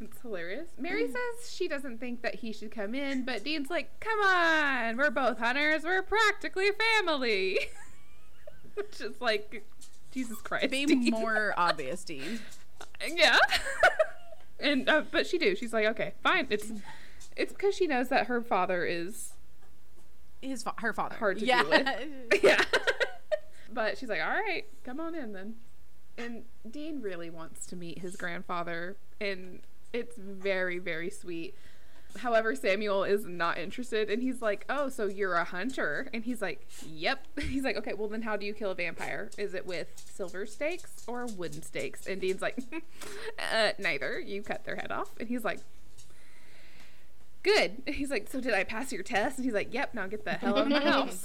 It's hilarious. Mary says she doesn't think that he should come in, but Dean's like, "Come on, we're both hunters. We're practically family." Which is like, Jesus Christ. Be Dean. more obvious, Dean. Yeah. and uh, but she do. She's like, okay, fine. It's it's because she knows that her father is His fa- her father. Hard to yeah. deal with. yeah. but she's like, all right, come on in then. And Dean really wants to meet his grandfather, and it's very, very sweet. However, Samuel is not interested, and he's like, "Oh, so you're a hunter?" And he's like, "Yep." He's like, "Okay, well then, how do you kill a vampire? Is it with silver stakes or wooden stakes?" And Dean's like, uh, "Neither. You cut their head off." And he's like, "Good." And he's like, "So did I pass your test?" And he's like, "Yep." Now get the hell out of my house,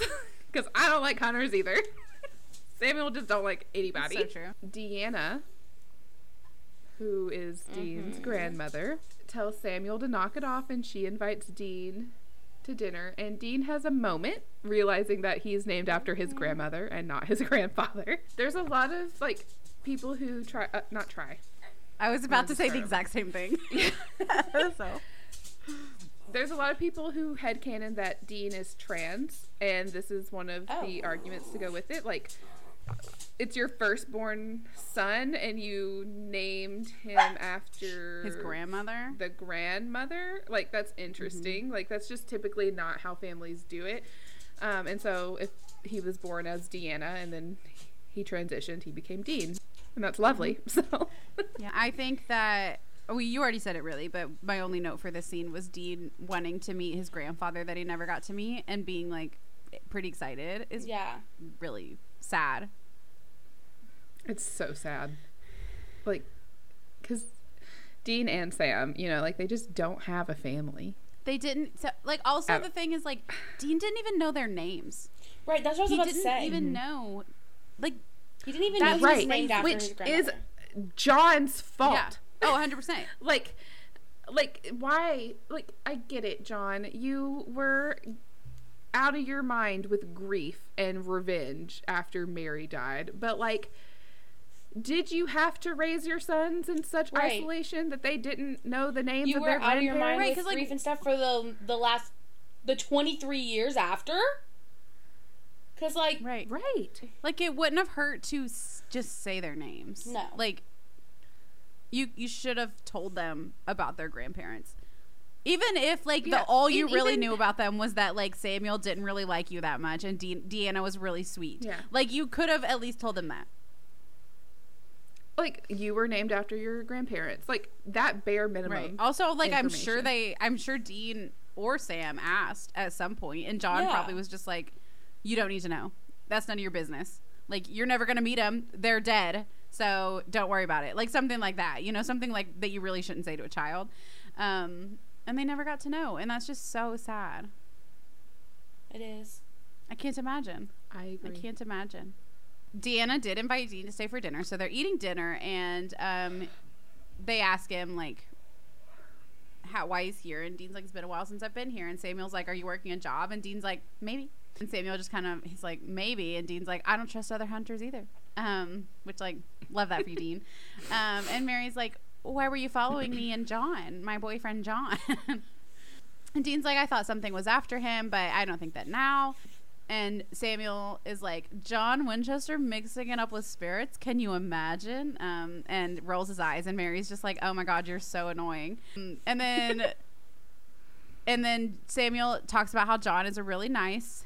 because I don't like hunters either. Samuel just don't like anybody. so true. Deanna, who is Dean's grandmother, tells Samuel to knock it off and she invites Dean to dinner. And Dean has a moment realizing that he's named after his grandmother and not his grandfather. There's a lot of like people who try, uh, not try. I was about to say the exact same thing. so There's a lot of people who headcanon that Dean is trans, and this is one of the Oh. arguments to go with it. Like, it's your firstborn son, and you named him after his grandmother. the grandmother. Like that's interesting. Like that's just typically not how families do it. Um, and so if he was born as Deanna and then he transitioned, he became Dean, and that's lovely. So Yeah, I think that. Well, you already said it really, but my only note for this scene was Dean wanting to meet his grandfather that he never got to meet and being like pretty excited is Yeah. really sad. it's so sad. Like, because Dean and Sam, you know, like they just don't have a family. They didn't so, like. Also, the thing is like Dean didn't even know their names. Right, that's what I was He about to say. He didn't even mm-hmm. know. Like he didn't even That's know he was right, named after which his is. John's fault. yeah. Oh, 100 percent. like like why like i get it john you were out of your mind with grief and revenge after mary died but like did you have to raise your sons in such Right. isolation that they didn't know the names you of were their out of your mind grandparents? with 'cause, like- grief and stuff for the the last the 23 years after because like Right. right Like it wouldn't have hurt to s- just say their names. No. Like you you should have told them about their grandparents. Even if like Yeah, the all you and really even- knew about them was that like Samuel didn't really like you that much and De- Deanna was really sweet. Yeah. Like you could have at least told them that. like you were named after your grandparents like that bare minimum Right. Also, like I'm sure they, I'm sure Dean or Sam asked at some point, and John Yeah. probably was just like, "You don't need to know. That's none of your business. Like you're never gonna meet them. They're dead. So don't worry about it. Like something like that. You know, something like that you really shouldn't say to a child. Um, and they never got to know, and that's just so sad. it is I can't imagine. i I can't imagine. Deanna did invite Dean to stay for dinner, so they're eating dinner, and um, they ask him like, "How? Why he's here?" And Dean's like, "It's been a while since I've been here." And Samuel's like, "Are you working a job?" And Dean's like, "Maybe." And Samuel just kind of he's like, "Maybe," and Dean's like, "I don't trust other hunters either." Um, which like love that for you, Dean. Um, and Mary's like, "Why were you following me and John, my boyfriend John?" and Dean's like, "I thought something was after him, but I don't think that now." And Samuel is like, John Winchester mixing it up with spirits. Can you imagine? Um, and rolls his eyes. And Mary's just like, oh my God, you're so annoying. And then, and then Samuel talks about how John is a really nice,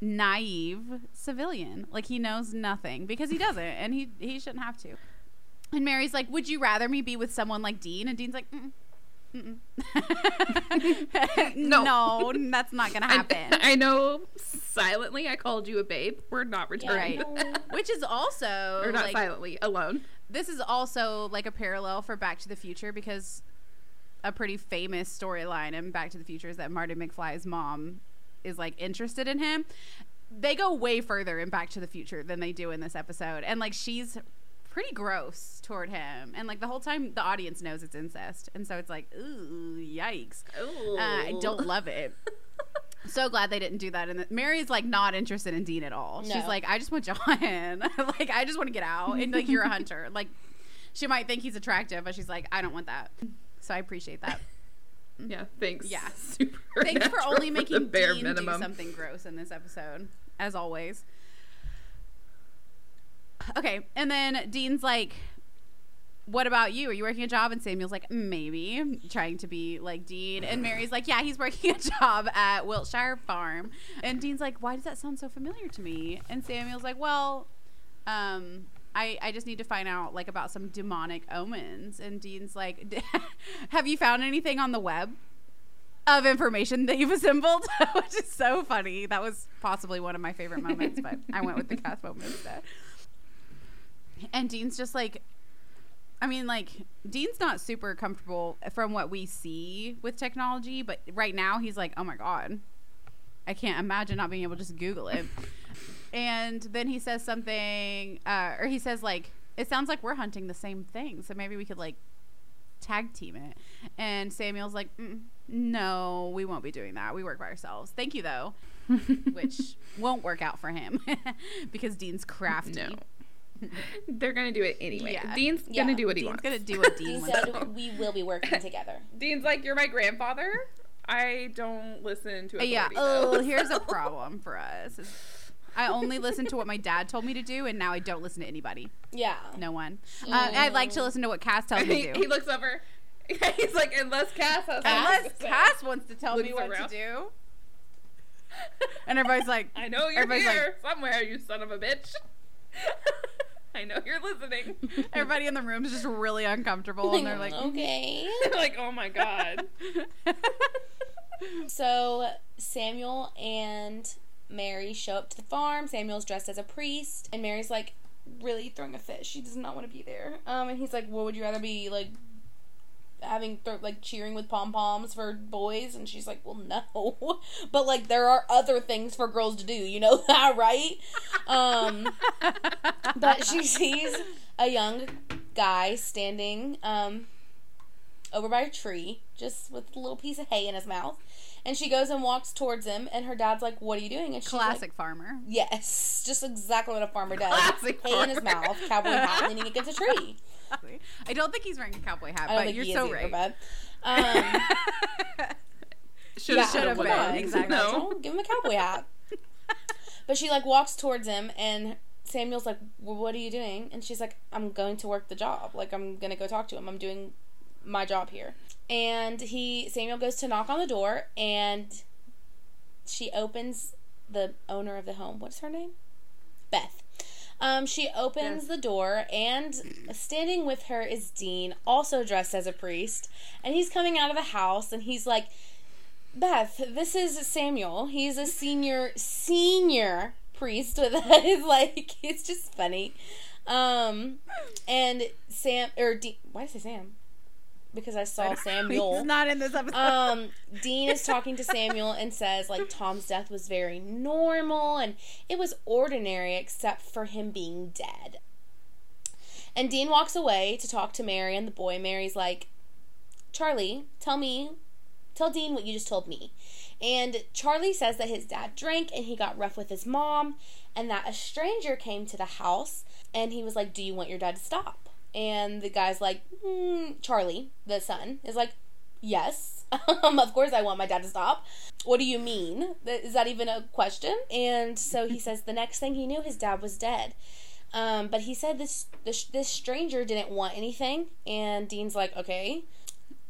naive civilian. Like he knows nothing because he doesn't, and he he shouldn't have to. And Mary's like, would you rather me be with someone like Dean? And Dean's like, mm. Mm-mm. No. no, that's not gonna happen. I, I know silently i called you a babe we're not yeah, returning no. Which is also or not like, silently alone this is also like a parallel for Back to the Future because a pretty famous storyline in Back to the Future is that Marty McFly's mom is like interested in him. They go way further in Back to the Future than they do in this episode, and like she's pretty gross toward him, and like the whole time the audience knows it's incest, and so it's like, ooh, yikes. Uh, I don't love it. So glad they didn't do that. And Mary's like not interested in Dean at all. She's like, I just want John. like, I just want to get out. And like, you're a hunter. Like, she might think he's attractive, but she's like, I don't want that. So I appreciate that. Yeah, thanks. Yeah. Supernatural Thanks for only making bare Dean minimum. do something gross in this episode, as always. Okay, and then Dean's like, "What about you? Are you working a job?" And Samuel's like, "Maybe," trying to be like Dean. And Mary's like, "Yeah, he's working a job at Wiltshire Farm." And Dean's like, "Why does that sound so familiar to me?" And Samuel's like, "Well, um." I, I just need to find out like about some demonic omens and dean's like have you found anything on the web of information that you've assembled, which is so funny. That was possibly one of my favorite moments, but I went with the cast moment instead. And Dean's just like, I mean, like, Dean's not super comfortable from what we see with technology, but right now he's like, oh my God, I can't imagine not being able to just Google it. and then he says something, uh, or he says, like, it sounds like we're hunting the same thing, so maybe we could, like, tag team it. And Samuel's like, mm, no, we won't be doing that. We work by ourselves. Thank you, though. Which won't work out for him because Dean's crafty. No. They're gonna do it anyway. Yeah. Dean's Yeah. gonna do what he wants. Dean's wants. gonna do what Dean Dean wants. to said we will be working together. Dean's like, you're my grandfather. I don't listen to Uh, authority. yeah. though." Oh, here's a problem for us. is I only listen to what my dad told me to do, and now I don't listen to anybody. Yeah. No one. Uh, I'd like to listen to what Cas tells me he, to he looks over. He's like, unless Cas has something Unless to. Cas wants to tell me what around. to do. And everybody's like, I know you're Everybody's like- here somewhere, you son of a bitch. I know you're listening. everybody in the room is just really uncomfortable, and they're like, okay. they're like, oh my god. So Samuel and Mary show up to the farm. Samuel's dressed as a priest, and Mary's like really throwing a fit. She does not want to be there. Um, and he's like, "What would you rather be like having th- like cheering with pom poms for boys?" And she's like, "Well, no, but like there are other things for girls to do. You know that, right?" Um, but she sees a young guy standing um over by a tree, just with a little piece of hay in his mouth. And she goes and walks towards him, and her dad's like, "What are you doing?" And she's classic like, farmer. "Yes, just exactly what a farmer does. Classic hay in his mouth, cowboy hat, leaning against a tree. I don't think he's wearing a cowboy hat, but think you're he so either, right. but um, Should yeah, have should've been, exactly. No. Give him a cowboy hat. but she like walks towards him, and Samuel's like, well, "What are you doing?" And she's like, "I'm going to work the job. Like I'm gonna go talk to him. I'm doing my job here." And he Samuel goes to knock on the door, and she opens the owner of the home. What's her name? Beth. Um, she opens the door, and standing with her is Dean, also dressed as a priest. And he's coming out of the house, and he's like, Beth, this is Samuel. He's a senior, senior priest with us. like, it's just funny. Um, and Sam, or Dean, why did I say Sam? Because I saw Samuel. He's not in this episode. Um, Dean is talking to Samuel and says like Tom's death was very normal and it was ordinary except for him being dead. And Dean walks away to talk to Mary and the boy. Mary's like, Charlie, tell me, tell Dean what you just told me. And Charlie says that his dad drank and he got rough with his mom, and that a stranger came to the house and he was like, Do you want your dad to stop? And the guy's like, mm, Charlie, the son, is like, Yes. Um, of course I want my dad to stop. What do you mean? Is that even a question? And so he says the next thing he knew, his dad was dead. Um, but he said this, this this stranger didn't want anything, and Dean's like, okay,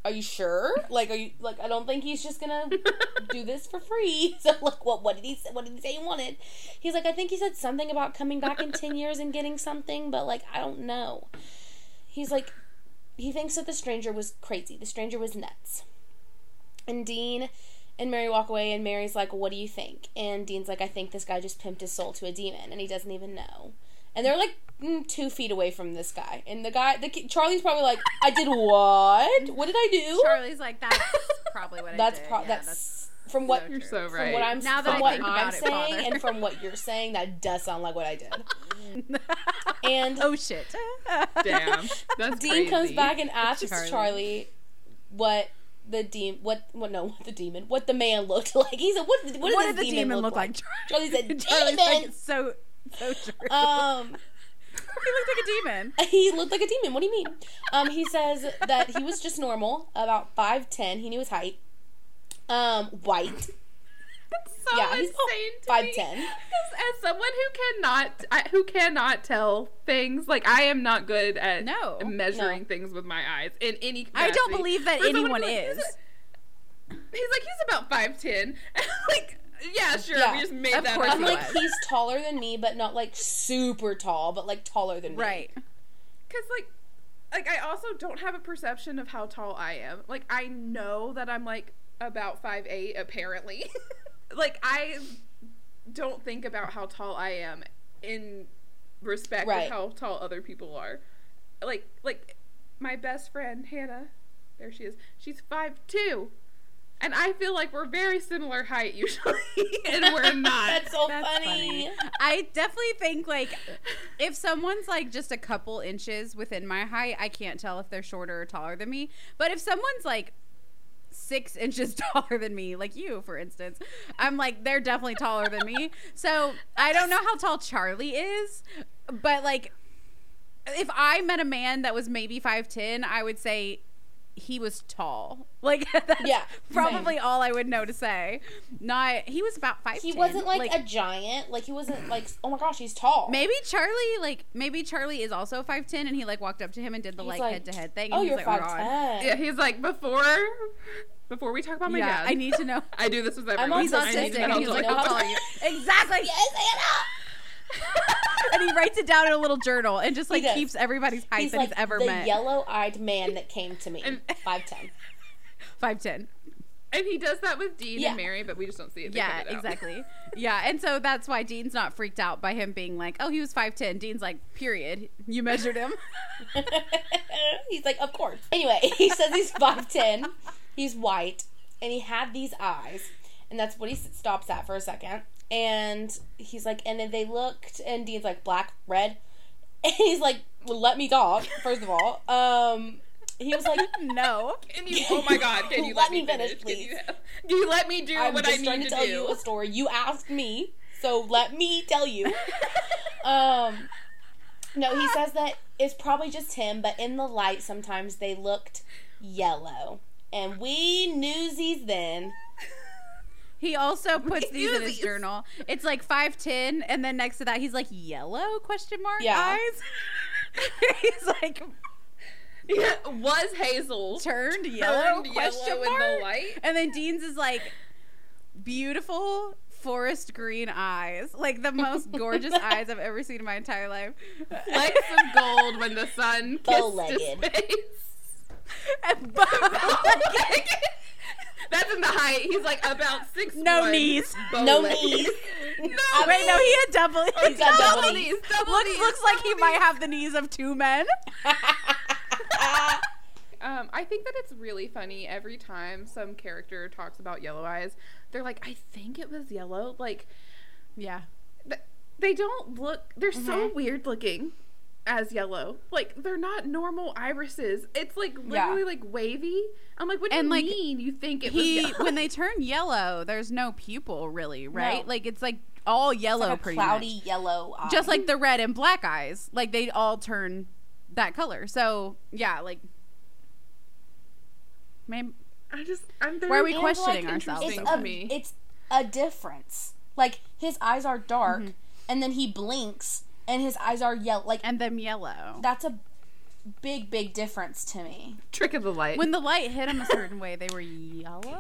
are you sure? Like, are you like? I don't think he's just gonna do this for free. So, like, what what did he say? What did he say he wanted? He's like, I think he said something about coming back in ten years and getting something, but like, I don't know. He's like, he thinks that the stranger was crazy. The stranger was nuts. And Dean and Mary walk away, and Mary's like, What do you think? And Dean's like, I think this guy just pimped his soul to a demon, and he doesn't even know. And they're like mm, two feet away from this guy. And the guy, the ki- Charlie's probably like, I did what? What did I do? Charlie's like, that's probably what that's I did. pro- Yeah, that's, from what so You're true. so from what I'm Now that from what I'm about it, saying Father. and from what you're saying, that does sound like what I did. And oh shit. Damn. That's Dean comes back and asks Charlie. Charlie, what the demon, what, what, no, what the demon, what the man looked like. He said, "What, what, what does did the demon look like? Charlie said, Charlie's like, "Demon." it's so so true. Um, he looked like a demon. he looked like a demon. What do you mean? Um, he says that he was just normal, about five ten. He knew his height. Um, white. That's so Yeah, he's insane to five ten. As, someone who cannot, I, who cannot tell things, like I am not good at No. measuring No. things with my eyes in any. I don't believe that For anyone like, is. He's like he's about five ten. like yeah, sure. Yeah. We just made Of that course up. I'm like he's taller than me, but not like super tall, but like taller than me. Right. Because like, like I also don't have a perception of how tall I am. Like I know that I'm like about five eight apparently. like I don't think about how tall I am in respect Right. of how tall other people are. Like like my best friend Hannah, there she is. She's five two. And I feel like we're very similar height usually, and we're not. That's so That's funny. funny. I definitely think like if someone's like just a couple inches within my height, I can't tell if they're shorter or taller than me. But if someone's like six inches taller than me, like you, for instance, I'm like they're definitely taller than me. So I don't know how tall Charlie is, but like if I met a man that was maybe five ten, I would say he was tall. Like that's Yeah, probably all I would know to say. Not he was about five. He wasn't like, a giant. Like he wasn't like oh my gosh, he's tall. Maybe Charlie, like maybe Charlie is also five ten, and he like walked up to him and did the He's like like, head to head thing. Oh, and he's you're like, five oh god, ten. Yeah, he's like before before we talk about my yeah, dad. I need to know. I do this with everyone. I'm He's autistic, I need autistic, he's like, tall- how tall are you? Exactly. Yes, Anna. and he writes it down in a little journal and just like keeps everybody's height He's that like he's ever the met. yellow-eyed man that came to me. And- Five ten. Five ten. And he does that with Dean Yeah. and Mary, but we just don't see it. They Yeah, it exactly. yeah, and so that's why Dean's not freaked out by him being like, "Oh, he was five ten. Dean's like, "Period. You measured him." he's like, of course. Anyway, he says he's five ten. He's white, and he had these eyes, and that's what he stops at for a second. And he's like, and then they looked, and Dean's like, black, red, and he's like, well, let me talk. First of all, um, he was like, no. Can you? Oh my God! Can you let, me finish, finish, Can please? you, can you let me do I'm what just I trying need to to, tell do? you a story. You asked me, so let me tell you. um, no, he says that it's probably just him, but in the light, sometimes they looked yellow, and we newsies then. He also puts these in his these. journal. It's like five ten, and then next to that, he's like yellow question mark Yeah. eyes. he's like Yeah, was Hazel turned yellow turned question yellow mark. in the light? And then Dean's is like beautiful forest green eyes, like the most gorgeous eyes I've ever seen in my entire life. Flecks of gold when the sun kissed his Bow-legged. face. And bow-legged. That's in the height. He's like about six. No one, knees. No bow-legged. knees. No, I Wait, no, he had double. He's got double double knees. knees. Double looks, knees. looks like he double might have the knees of two men. Um, I think that it's really funny every time some character talks about yellow eyes. They're like, I think it was yellow. Like, Yeah. th- they don't look. They're so Mhm. weird looking as yellow. Like, they're not normal irises. It's like Yeah. literally like wavy. I'm like, what do And, you like, mean? You think it he was yellow? when they turn yellow, there's no pupil really, right? No. Like it's like all yellow, like a pretty cloudy much. yellow eye. Just like the red and black eyes, like they all turn that color. So yeah, like maybe I just, I'm very Why are we questioning like, ourselves? it's a, to me. it's a difference. Like his eyes are dark, Mm-hmm. and then he blinks, and his eyes are yellow. Like and them yellow. that's a big, big difference to me. trick of the light. When the light hit them a certain way, they were yellow.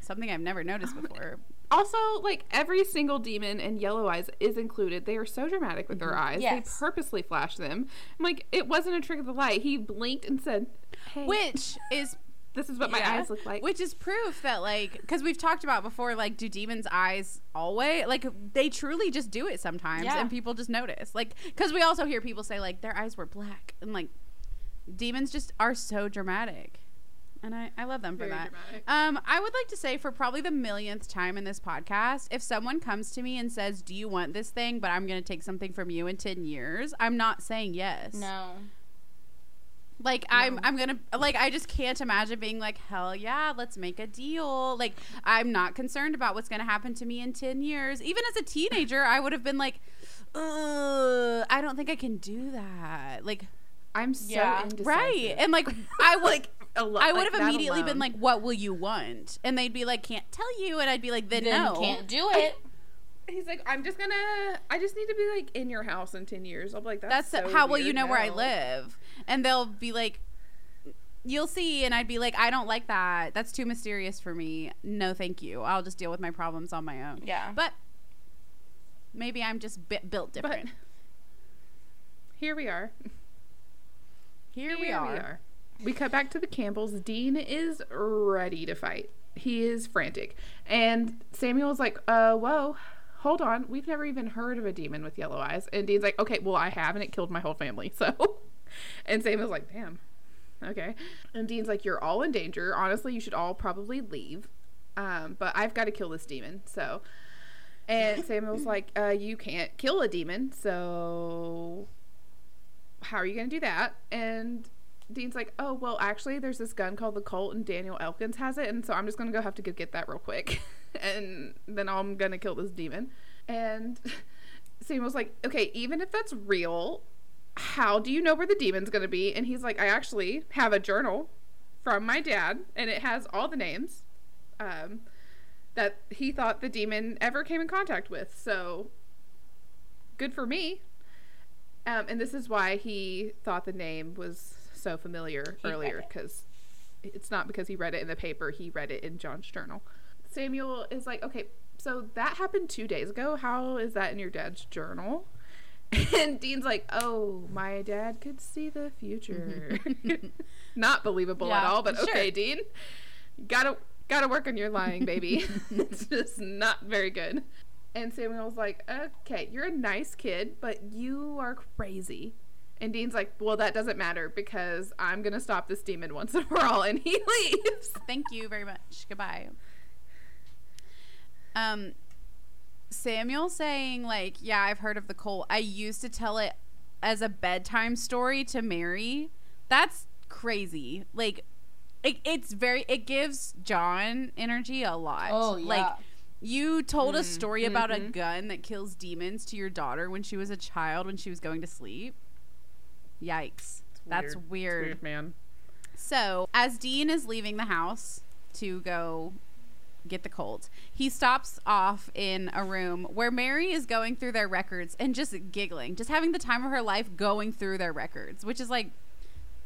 Something I've never noticed before. Also, like every single demon in Yellow Eyes is included. They are so dramatic with their mm-hmm. eyes. Yes. They purposely flash them. I'm like, it wasn't a trick of the light. He blinked and said, "Hey, Which is this is what my Yeah. eyes look like." Which is proof that like because we've talked about before, like do demons' eyes always like they truly just do it sometimes, Yeah. and people just notice. Like because we also hear people say like their eyes were black, and like demons just are so dramatic, and I I love them for Very that. dramatic. Um, I would like to say for probably the millionth time in this podcast, if someone comes to me and says, "Do you want this thing?" but I'm going to take something from you in ten years, I'm not saying yes. No. Like I'm I'm gonna like I just can't imagine being like, hell yeah, let's make a deal. Like I'm not concerned about what's gonna happen to me in ten years. Even as a teenager, I would have been like, Ugh, I don't think I can do that. Like, I'm so Yeah. indecisive. right? And like, I would. like a lo- I would have that immediately been like, "What will you want?" And they'd be like, "Can't tell you," and I'd be like, "Then, Then no." can't do it. He's like, I'm just gonna. I just need to be like in your house in ten years. I'll be like, that's, That's so how will you weird know where I live? And they'll be like, "You'll see," and I'd be like, "I don't like that. That's too mysterious for me. No, thank you. I'll just deal with my problems on my own." Yeah. But maybe I'm just built But different. here we are. Here, we, are. We cut back to the Campbells. Dean is ready to fight. He is frantic, and Samuel's like, "Uh, whoa." Hold on, we've never even heard of a demon with yellow eyes. And Dean's like, okay, well, I have, and it killed my whole family. So, and Samuel's like, damn, okay. And Dean's like, you're all in danger. Honestly, you should all probably leave. Um, but I've got to kill this demon. So, and Samuel's like, uh, you can't kill a demon. So, how are you going to do that? And Dean's like, oh, well, actually, there's this gun called the Colt, and Daniel Elkins has it. And so I'm just going to go have to go get that real quick. and then I'm going to kill this demon. And Samuel's like, okay, even if that's real, how do you know where the demon's going to be? And he's like, I actually have a journal from my dad, and it has all the names um, that he thought the demon ever came in contact with. So, good for me. Um, and this is why he thought the name was so familiar He earlier, it. because it's not because he read it in the paper, he read it in John's journal. Samuel is like, okay, so that happened two days ago. How is that in your dad's journal? And Dean's like, oh, my dad could see the future. Not believable at all, but sure. okay, Dean. Gotta gotta work on your lying, baby. it's just not very good. And Samuel's like, okay, you're a nice kid, but you are crazy. And Dean's like, well, that doesn't matter because I'm gonna stop this demon once and for all. And he leaves. Thank you very much. Goodbye. Um, Samuel saying like, "Yeah, I've heard of the Colt. I used to tell it as a bedtime story to Mary." That's crazy. Like, it, it's very. It gives John energy a lot. Oh, yeah. Like, you told Mm, a story about a mhm. gun that kills demons to your daughter when she was a child when she was going to sleep. Yikes. That's It's weird. weird, man. So, as Dean is leaving the house to go get the Colt. he stops off in a room where Mary is going through their records and just giggling, just having the time of her life going through their records, which is like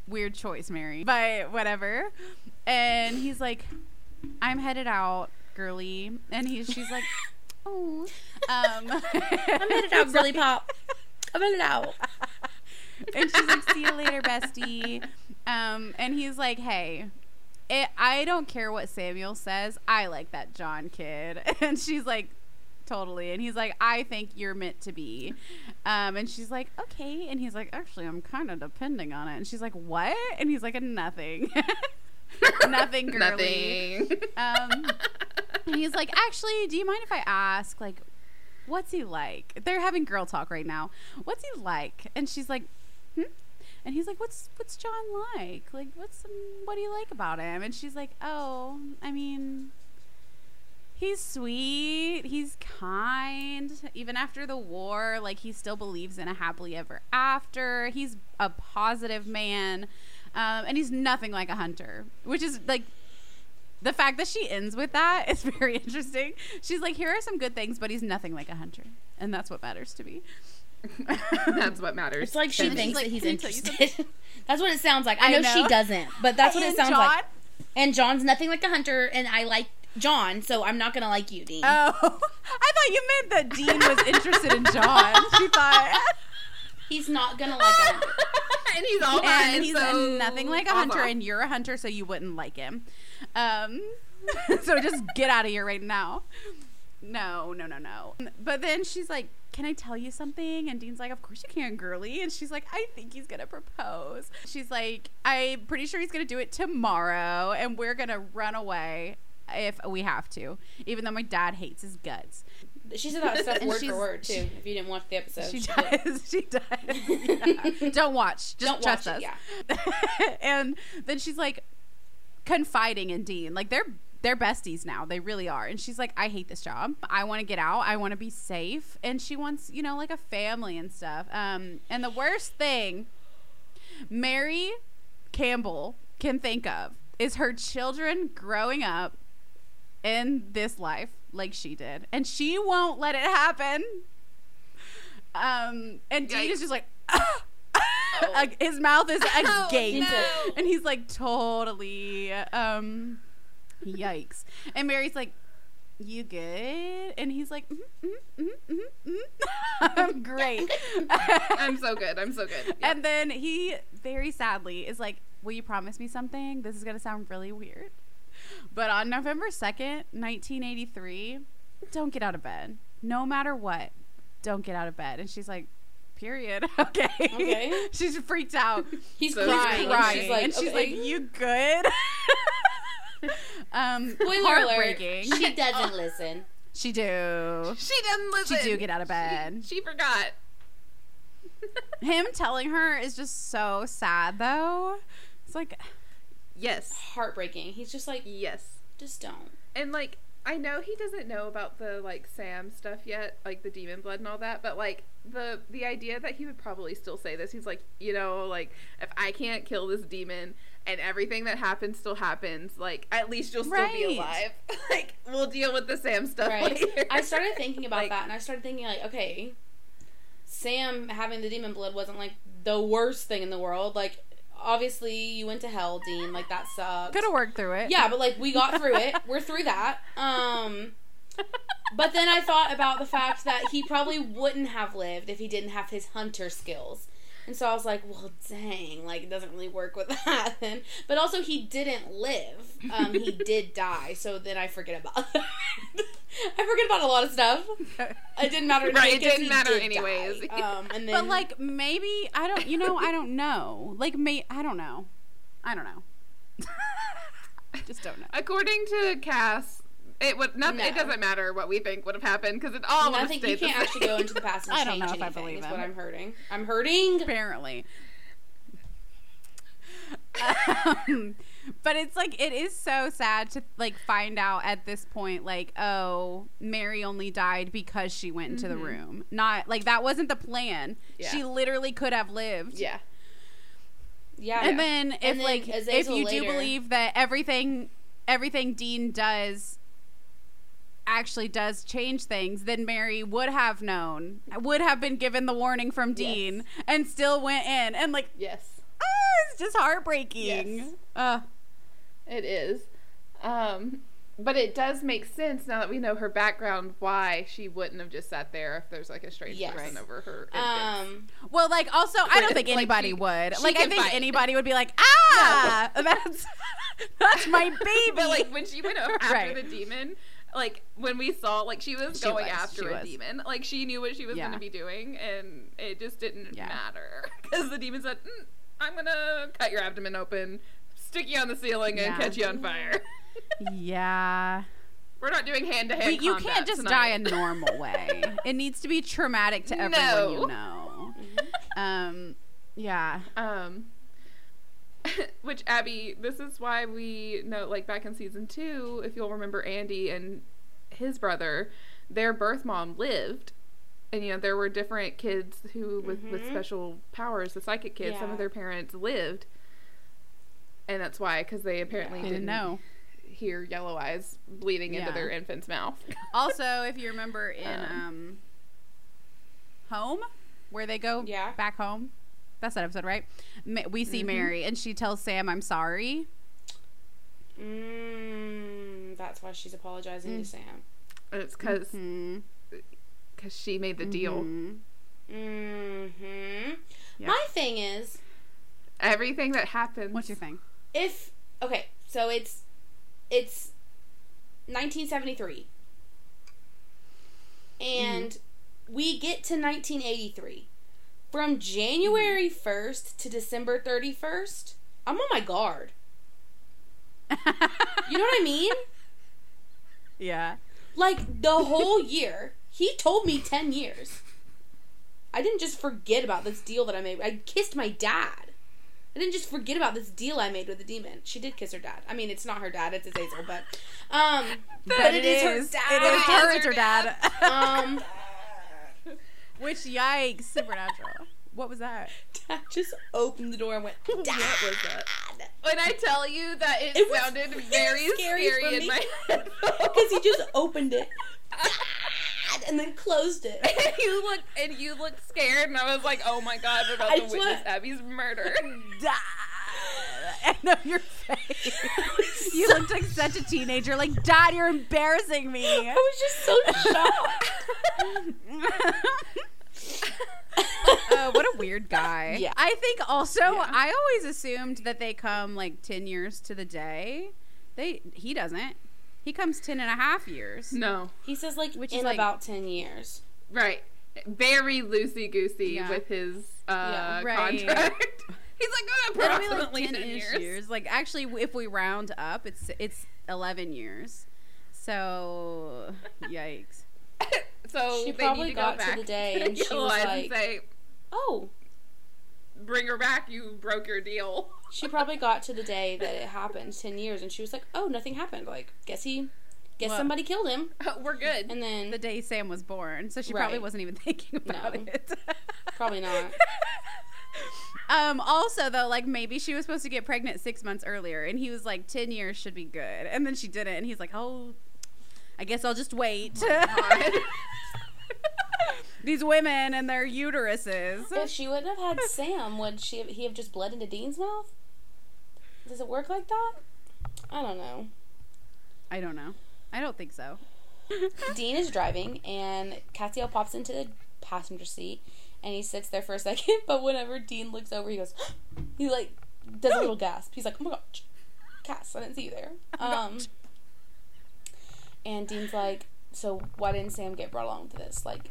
weird choice, Mary, but whatever. And he's like, "I'm headed out, girly," and he's she's like, "Oh, um, I'm headed out, girly pop. I'm headed out. and she's like, "See you later, bestie." Um, and he's like, "Hey, it, I don't care what Samuel says. I like that John kid." And she's like, "Totally." And he's like, "I think you're meant to be." Um, and she's like, "Okay." And he's like, "Actually, I'm kind of depending on it." And she's like, "What?" And he's like, "Nothing." Nothing, girly. Nothing. Um, and he's like, actually, do you mind if I ask, like, what's he like? They're having girl talk right now. What's he like? And she's like, hmm? And he's like, what's what's John like? Like, what's what do you like about him? And she's like, oh, I mean, he's sweet. He's kind. Even after the war, like he still believes in a happily ever after. He's a positive man, um, and he's nothing like a hunter, which is like the fact that she ends with that is very interesting. She's like, here are some good things, but he's nothing like a hunter, and that's what matters to me. That's what matters. It's like she And thinks like, that he's "Can I tell you interested. that's what it sounds like. I, I know, know. she doesn't, but that's what it sounds John- like. And John's nothing like a hunter, and I like John, so I'm not gonna like you, Dean. Oh, I thought you meant that Dean was interested in John. She thought, He's not gonna like a hunter. and he's all mine. and he's so nothing like a hunter, awesome. and you're a hunter, so you wouldn't like him. Um, so just get out of here right now. No, no, no, no. But then she's like, "Can I tell you something?" And Dean's like, "Of course you can, girly." And she's like, "I think he's gonna propose." She's like, "I'm pretty sure he's gonna do it tomorrow, and we're gonna run away." If we have to, even though my dad hates his guts, She said that stuff word for word too. If you didn't watch the episode, she did. does. She does. Yeah. Don't watch. Just Don't trust watch us. it, and then she's like confiding in Dean. Like they're they're besties now. They really are. And she's like, I hate this job. I want to get out. I want to be safe. And she wants, you know, like a family and stuff. Um, and the worst thing Mary Campbell can think of is her children growing up in this life like she did. And she won't let it happen. Um, and Dean is just like, Like, his mouth is agape, no. and he's like totally, um, yikes. And Mary's like, "You good?" And he's like, mm-hmm, mm-hmm, mm-hmm, mm-hmm. "I'm great." I'm so good. I'm so good. Yeah. And then he very sadly is like, Will you promise me something? This is going to sound really weird. But on November 2nd, 1983, don't get out of bed. No matter what, don't get out of bed. And she's like, Period. Okay. Okay. she's freaked out. He's So crying. crying. And she's like, and she's okay. like, You good? um, Spoiler alert. heartbreaking. She doesn't listen. She do. she doesn't listen. She do get out of bed. She, she forgot. Him telling her is just so sad, though. It's like, yes. Heartbreaking. He's just like, Yes. just don't. And like I know he doesn't know about the like Sam stuff yet, like the demon blood and all that, but like the the idea that he would probably still say this, he's like, you know, like if I can't kill this demon and everything that happens still happens, like at least you'll still be Right. alive. like we'll deal with the Sam stuff Right. later. I started thinking about Like- that, and I started thinking like, okay, Sam having the demon blood wasn't like the worst thing in the world. Like, obviously, you went to hell, Dean. Like that sucks. could have worked through it. Yeah, but like we got through it. We're through that. Um but then I thought about the fact that he probably wouldn't have lived if he didn't have his hunter skills. And so I was like, well, dang, like it doesn't really work with that then. But also he didn't live. Um he did die. So then I forget about that. I forget about a lot of stuff. It didn't matter anyway Right, it 'cause didn't matter did anyways. Um and then But like maybe I don't. You know, I don't know. Like may I don't know. I don't know. I just don't know. According to Cas, it would nothing. It doesn't matter what we think would have happened because it all would have nothing stayed you can't actually same. go into the past and I don't know if anything, I believe is him. what I'm hurting. I'm hurting. Apparently. um, but it's like it is so sad to like find out at this point like oh mary only died because she went into the room not like that wasn't the plan Yeah. she literally could have lived Yeah. Yeah. and then if And then like if Azazel you do believe that everything everything dean does actually does change things then mary would have known would have been given the warning from dean and still went in and like Yes. ah, it's just heartbreaking Yes. uh It is. Um, but it does make sense now that we know her background why she wouldn't have just sat there if there's like a strange Yes. person over her. um well like also i don't think anybody she- would she like i think fight. anybody would be like ah that's that's my baby but like when she went over after the demon, like when we saw, like she was She going was, after a was. demon. Like she knew what she was Yeah. going to be doing, and it just didn't Yeah. matter because the demon said, mm, "I'm gonna cut your abdomen open, stick you on the ceiling, and catch you on fire." yeah We're not doing hand to hand. you can't just die a normal way. it needs to be traumatic to everyone No. you know. Um, yeah. Um, which Abby, this is why we know, like back in season two, if you'll remember, Andy and his brother, their birth mom lived, and you know there were different kids who with with Mhm. special powers, the psychic kids. Some of their parents lived, and that's why because they apparently They didn't, didn't know. hear yellow eyes bleeding into their infant's mouth. Also, if you remember in Um. um, Home, where they go Yeah. back home, that's that episode, right? Ma- We see Mhm. Mary, and she tells Sam, "I'm sorry." mm, that's why she's apologizing to Sam. It's because Hmm. she made the deal. Mhm. Mhm. Yeah. My thing is Everything that happens. What's your thing? if okay, so it's it's 1973. And we get to 1983. From January 1st to December 31st, I'm on my guard. You know what I mean? yeah. Like the whole year. He told me 10 years. I didn't just forget about this deal that I made. I kissed my dad. I didn't just forget about this deal I made with the demon. She did kiss her dad. I mean, it's not her dad; it's Azazel, but um, but, it is, her dad. It is her, it's her dad. Um, Which yikes, supernatural. What was that? dad just opened the door and went. Dad. What was that? When I tell you that it, It sounded very scary scary, in my head. Because he just opened it Dad, and then closed it. and you looked and you looked scared, and I was like, "Oh my god, we're about I to witness Abby's murder." I know your face. You looked like such a teenager. Like, Dad, you're embarrassing me. I was just so shocked. Uh, what a weird guy. Yeah. I think also Yeah. I always assumed that they come like 10 years to the day. They he doesn't. He comes 10 and a half years. no, He says like Which is in like- about ten years. right, very loosey goosey Yeah. with his uh, Yeah. Right. contract. He's like, "Oh, It'll be like approximately 10 ten years." years. Like actually if we round up, it's it's 11 years. So, yikes. So She they probably need to got go to the day and she was like- and say, Oh, "Bring her back. You broke your deal." she probably got to the day that it happened, ten years, and she was like, "Oh, nothing happened. Like, guess he, guess Well- somebody killed him." We're good. And then The day Sam was born. So she probably wasn't even thinking about No. it. Probably not. Um, also though, like maybe she was supposed to get pregnant six months earlier, and he was like, ten years should be good, and then she didn't, and he's like, oh, I guess I'll just wait. God. These women and their uteruses. if she wouldn't have had Sam, would she have, he have just bled into Dean's mouth? Does it work like that? I don't know. I don't know. I don't think so. Dean is driving, and Cassio pops into the passenger seat, and he sits there for a second. But whenever Dean looks over, he goes, he like does a little gasp. He's like, "Oh my gosh, Cas, I didn't see you there." Um, and Dean's like, "So why didn't Sam get brought along to this? Like,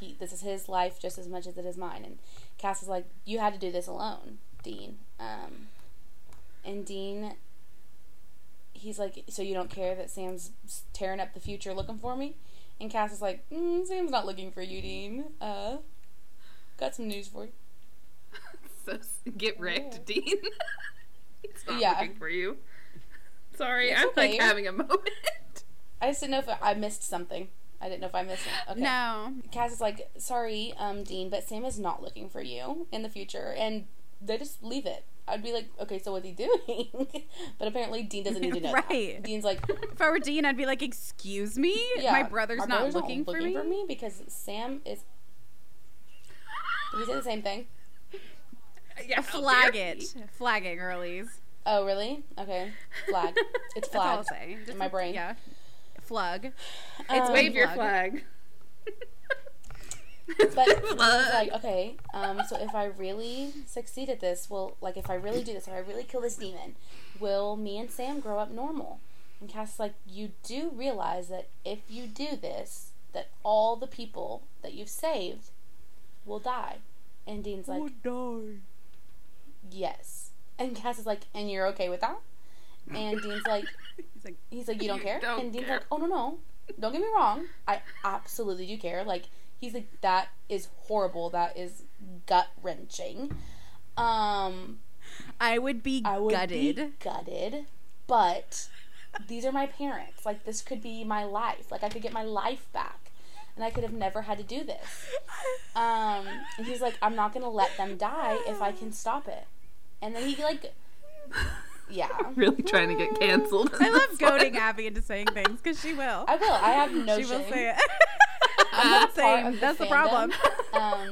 he this is his life just as much as it is mine." And Cas is like, "You had to do this alone, Dean." Um, and Dean he's like, so you don't care that Sam's tearing up the future looking for me? And Cas is like, mm, Sam's not looking for you, Dean. Uh, got some news for you. so get wrecked, Dean. He's not Yeah. looking for you. Sorry, It's I'm okay. like having a moment. I just didn't know if I missed something. I didn't know if I missed it. Okay. No. Cas is like, sorry, um, Dean, but Sam is not looking for you in the future, and they just leave it. I'd be like, okay, so what's he doing? but apparently, Dean doesn't need to know. that. Right. Dean's like, If I were Dean, I'd be like, "Excuse me, yeah, my brother's not brother's looking, for, me? for me because Sam is. Did we say the same thing? yeah, Flag it, he. flag it, girlies. Oh, really? Okay. Flag. It's That's all I'll say. Just my brain. Yeah. Flug. Um, Wave your Flag. flag. But Flag. like, okay, um, so if I really succeed at this, well, like if I really do this, if I really kill this demon, will me and Sam grow up normal? And Cas is like, you do realize that if you do this, that all the people that you've saved will die. And Dean's like, will die yes. And Cas is like, and you're okay with that? And Dean's like, He's like, he's like, you don't You care? don't and Dean's care. like, oh no no, don't get me wrong, I absolutely do care. Like he's like, that is horrible. That is gut wrenching. Um, I would be I would gutted. be gutted, but these are my parents. Like this could be my life. Like I could get my life back, and I could have never had to do this. Um, and he's like, I'm not gonna let them die if I can stop it. And then he like, yeah. really trying to get canceled. I love goading Abby into saying things because she will. I will. I have no she will shame. say it. I'm I'm not not saying of that's the fandom. problem. Um,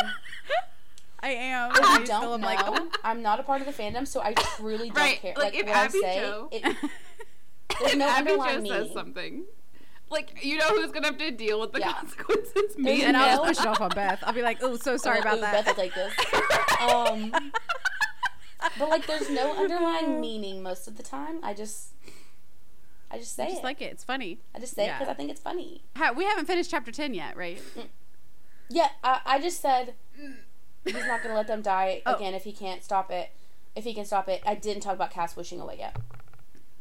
I am. if I you still don't am know, like, I'm not a part of the fandom, so I truly don't Right, care. like, Like, if what Abby I say, Jo- it, If no Abby underlying Jo says something. Like you know who's gonna have to deal with the Yeah. consequences. Me and and I'll no- just push it off on Beth. I'll be like, oh, so sorry Oh, about ooh, that. Beth will take this. Um, but like, there's no underlying meaning most of the time. I just, I just say I just it. like it. It's funny. I just say it because I think it's funny. Ha- we haven't finished chapter 10 yet, right? Mm. Yeah, I, I just said he's not gonna let them die Oh. again if he can't stop it. If he can stop it, I didn't talk about Cas wishing away yet.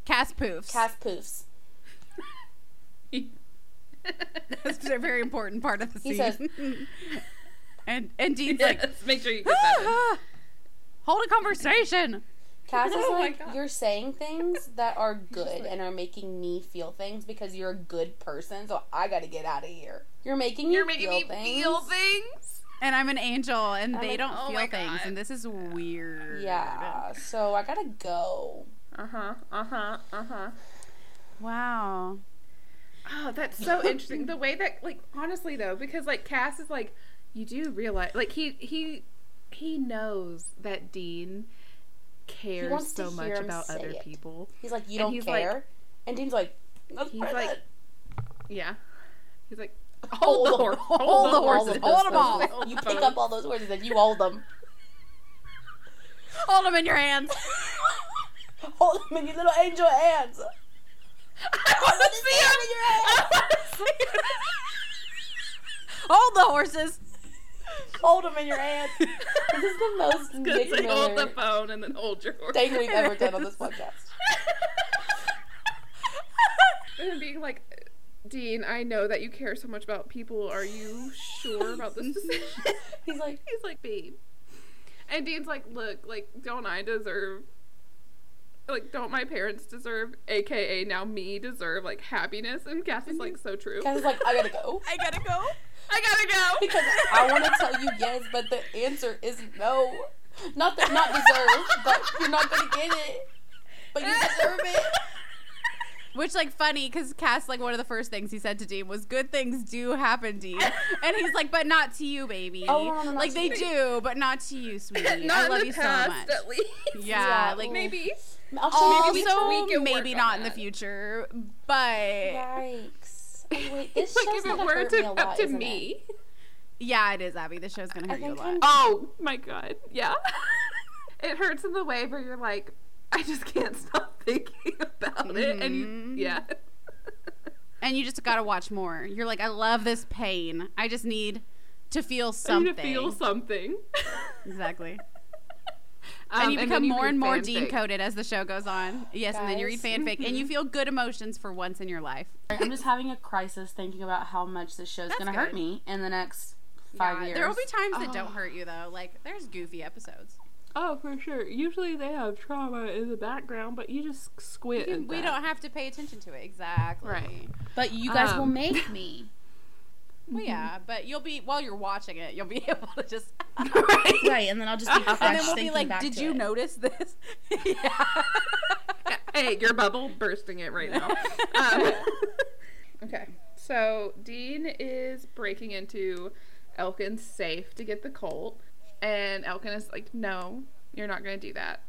Cas poofs. Cas poofs. That's a very important part of the He scene. says- and and Dean's yes, like, make sure you get that. In. Hold a conversation. Cas is Oh like, you're saying things that are good and are making me feel things because you're a good person, so I gotta get out of here. You're making me You're making feel me things. feel things. And I'm an angel, and I'm they like, don't oh feel things, God. and this is weird. Yeah, so I gotta go. Uh huh. Uh huh. Uh huh. Wow. Oh, that's so interesting. The way that, like, honestly though, because like Cas is like, you do realize, like, he he he knows that Dean cares so much about other it. people. He's like, you And don't he's like- care, and Dean's like, He's like, yeah. He's like, Hold hold, the horse, hold hold, the horses, hold 'em all. Hold You pick up all those horses and you hold them. Hold them in your hands. hold them in your little angel hands. I want to see him. I wanna see him. Hold the horses. Hold them in your hands. This is the most Good Nick say hold the phone and then hold your horse. thing we've ever done on this podcast. and being like, Dean, I know that you care so much about people. Are you sure about this decision? He's like, He's like, babe. And Dean's like, look, like, don't I deserve, like, don't my parents deserve, aka now me deserve, like, happiness? And Cas is like, mm-hmm. so true. Cas is like, I gotta go. I gotta go. I gotta go. Because I want to tell you yes, but the answer is no. Not that not deserve, but you're not gonna get it. But you deserve it. Which, like, funny because Cas, like, one of the first things he said to Dean was, "Good things do happen, Dean," and he's like, "But not to you, baby. Oh, no, no, not like they me." do, but not to you, sweetie. Not I love you so much." at least. Yeah, Yeah, like. Maybe. Also we can- we can maybe not in the future, but Yikes. Wait, this like, show's if it were to, me up lot, to me. It? yeah, it is Abby. The show's gonna hurt you a lot. I'm- Oh my god. Yeah. it hurts in the way where you're like, I just can't stop thinking about it. And you, Mhm. yeah. and you just gotta watch more. You're like, I love this pain. I just need to feel I something. need to feel something. exactly. Um, and you become more and more fanfic. Dean coded as the show goes on. Yes, and then you read Guys. fanfic, and you feel good emotions for once in your life. I'm just having a crisis thinking about how much this show's That's gonna hurt me in the next five Yeah, years. There will be times that don't Oh. hurt you though. Like there's goofy episodes. Oh, for sure. Usually they have trauma in the background, but you just squint. at We that. don't have to pay attention to it exactly. Right. But you guys will Um, make me. Well, yeah, but you'll be while you're watching it, you'll be able to just. right. right, and then I'll just be fresh And then we'll be like, "Did you it. notice this?" yeah. hey, your bubble bursting it right now. Um, okay, so Dean is breaking into Elkin's safe to get the Colt, and Elkin is like, "No, you're not going to do that."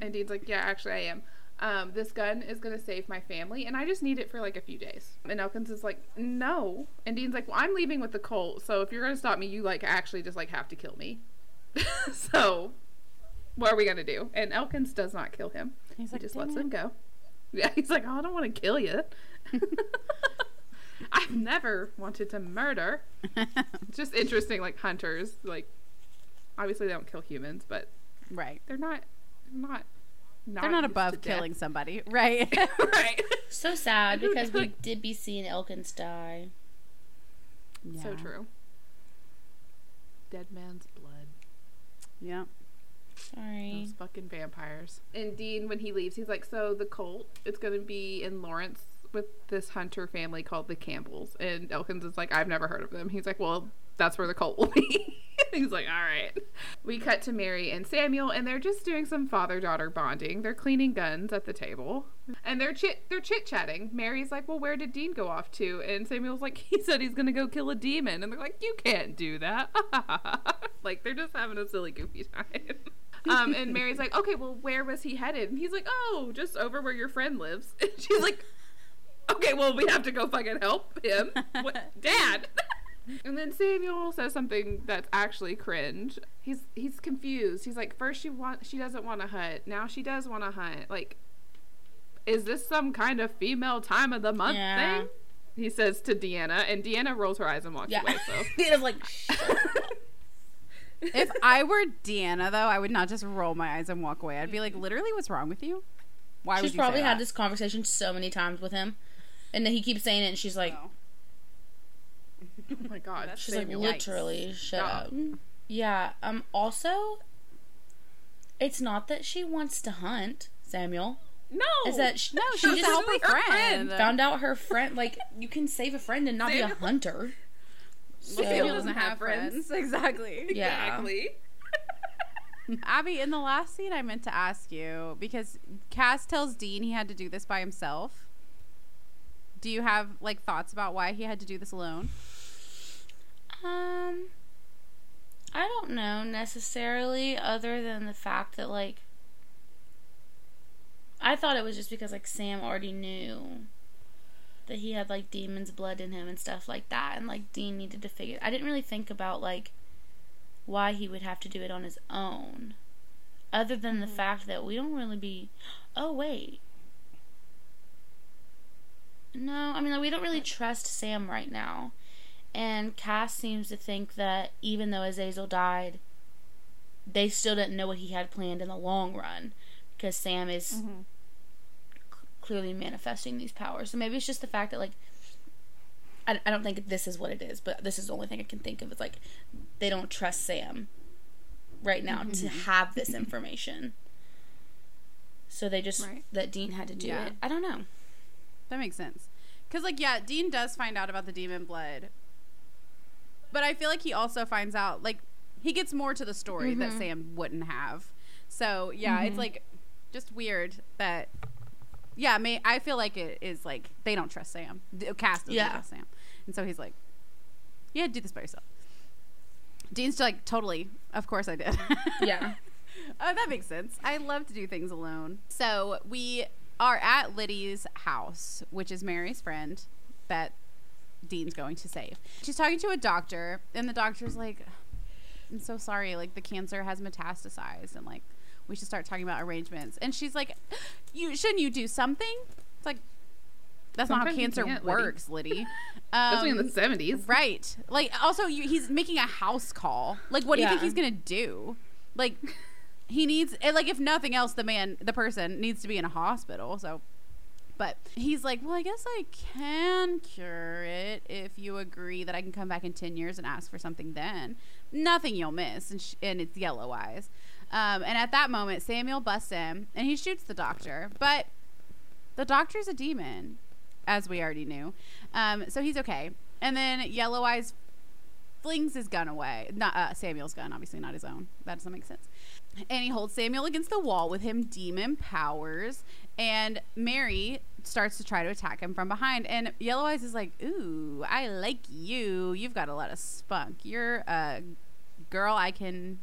And Dean's like, "Yeah, actually, I am." Um, this gun is gonna save my family, and I just need it for like a few days. And Elkins is like, no. And Dean's like, well, I'm leaving with the Colt, so if you're gonna stop me, you like actually just like have to kill me. so, what are we gonna do? And Elkins does not kill him. He's He like, just lets it." him go. Yeah, he's like, oh, I don't want to kill you. I've never wanted to murder. It's just interesting, like hunters, like obviously they don't kill humans, but right. they're not, they're not, They're not above to death. killing somebody, right? right. So sad because we did be seeing Elkins die. So true. Dead man's blood. Yeah. Sorry. Those fucking vampires. And Dean, when he leaves, he's like, "So the Colt, it's gonna be in Lawrence with this hunter family called the Campbells." And Elkins is like, "I've never heard of them." He's like, "Well, that's where the Colt will be." he's like, "All right." We cut to Mary and Samuel, and they're just doing some father-daughter bonding. They're cleaning guns at the table, and they're chit they're chit chatting. Mary's like, "Well, where did Dean go off to?" And Samuel's like, "He said he's gonna go kill a demon." And they're like, "You can't do that." like they're just having a silly, goofy time. Um, and Mary's like, okay, well, where was he headed? And he's like, oh, just over where your friend lives. And she's like, okay, well, we have to go fucking help him. What, Dad? And then Samuel says something that's actually cringe. He's he's confused. He's like, first she want she doesn't want to hunt. Now she does want to hunt. Like, is this some kind of female time of the month Yeah. thing? He says to Deanna, and Deanna rolls her eyes and walks Yeah. away. So. Deanna's like, if I were Deanna, though, I would not just roll my eyes and walk away. I'd be like, literally, what's wrong with you? Why she's would you probably say had this conversation so many times with him, and then he keeps saying it, and she's like, Oh. Oh my god. she's Samuel. like, Yikes. literally, shut Stop. up. Yeah. Um. Also, It's not that she wants to hunt, Samuel. No, Is that sh- No, she she just help her friend. found out her friend like you can save a friend and not be a hunter. So, Samuel doesn't have friends. Exactly. yeah. exactly. Abby, in the last scene, I meant to ask you because Cas tells Dean he had to do this by himself. Do you have like thoughts about why he had to do this alone? Um, I don't know necessarily, other than the fact that like I thought it was just because like Sam already knew that he had like demon's blood in him and stuff like that, and like Dean needed to figure. I didn't really think about like why he would have to do it on his own, other than the fact that we don't really be. Oh wait. No, I mean, like, we don't really trust Sam right now. And Cas seems to think that even though Azazel died, they still didn't know what he had planned in the long run because Sam is c- clearly manifesting these powers. So maybe it's just the fact that, like, I, I don't think this is what it is, but this is the only thing I can think of. It's like they don't trust Sam right now to mm-hmm. have this information. So they just, Right. that Dean had to do Yeah. it. I don't know. That makes sense. Because, like, yeah, Dean does find out about the demon blood. But I feel like he also finds out, like, he gets more to the story that mm-hmm. Sam wouldn't have. So, yeah, it's, mm-hmm. like, just weird that, yeah, may, I feel like it is, like, they don't trust Sam. The Cas doesn't Yeah. trust Sam. And so he's like, yeah, do this by yourself. Dean's like, totally. Of course I did. Yeah. Oh, that makes sense. I love to do things alone. So we are at Liddy's house, which is Mary's friend that Dean's going to save. She's talking to a doctor, and the doctor's like, I'm so sorry, like the cancer has metastasized, and like we should start talking about arrangements. And she's like, You shouldn't you do something? It's like that's not how cancer can't, Liddy. works, Liddy. Especially in Um, the seventies. Right. Like also you, he's making a house call. Like what do you think he's going to do? Like he needs like if nothing else the man the person needs to be in a hospital. So but he's like, "Well, I guess I can cure it if you agree that I can come back in 10 years and ask for something then. Nothing you'll miss and sh- and it's yellow eyes." Um, and at that moment, Samuel busts in and he shoots the doctor. But the doctor's a demon, as we already knew. Um, so he's okay. And then Yellow Eyes flings his gun away. Not uh, Samuel's gun, obviously not his own. That doesn't make sense. And he holds Samuel against the wall with him demon powers. And Mary starts to try to attack him from behind. And Yellow Eyes is like, "Ooh, I like you. You've got a lot of spunk. You're a girl I can."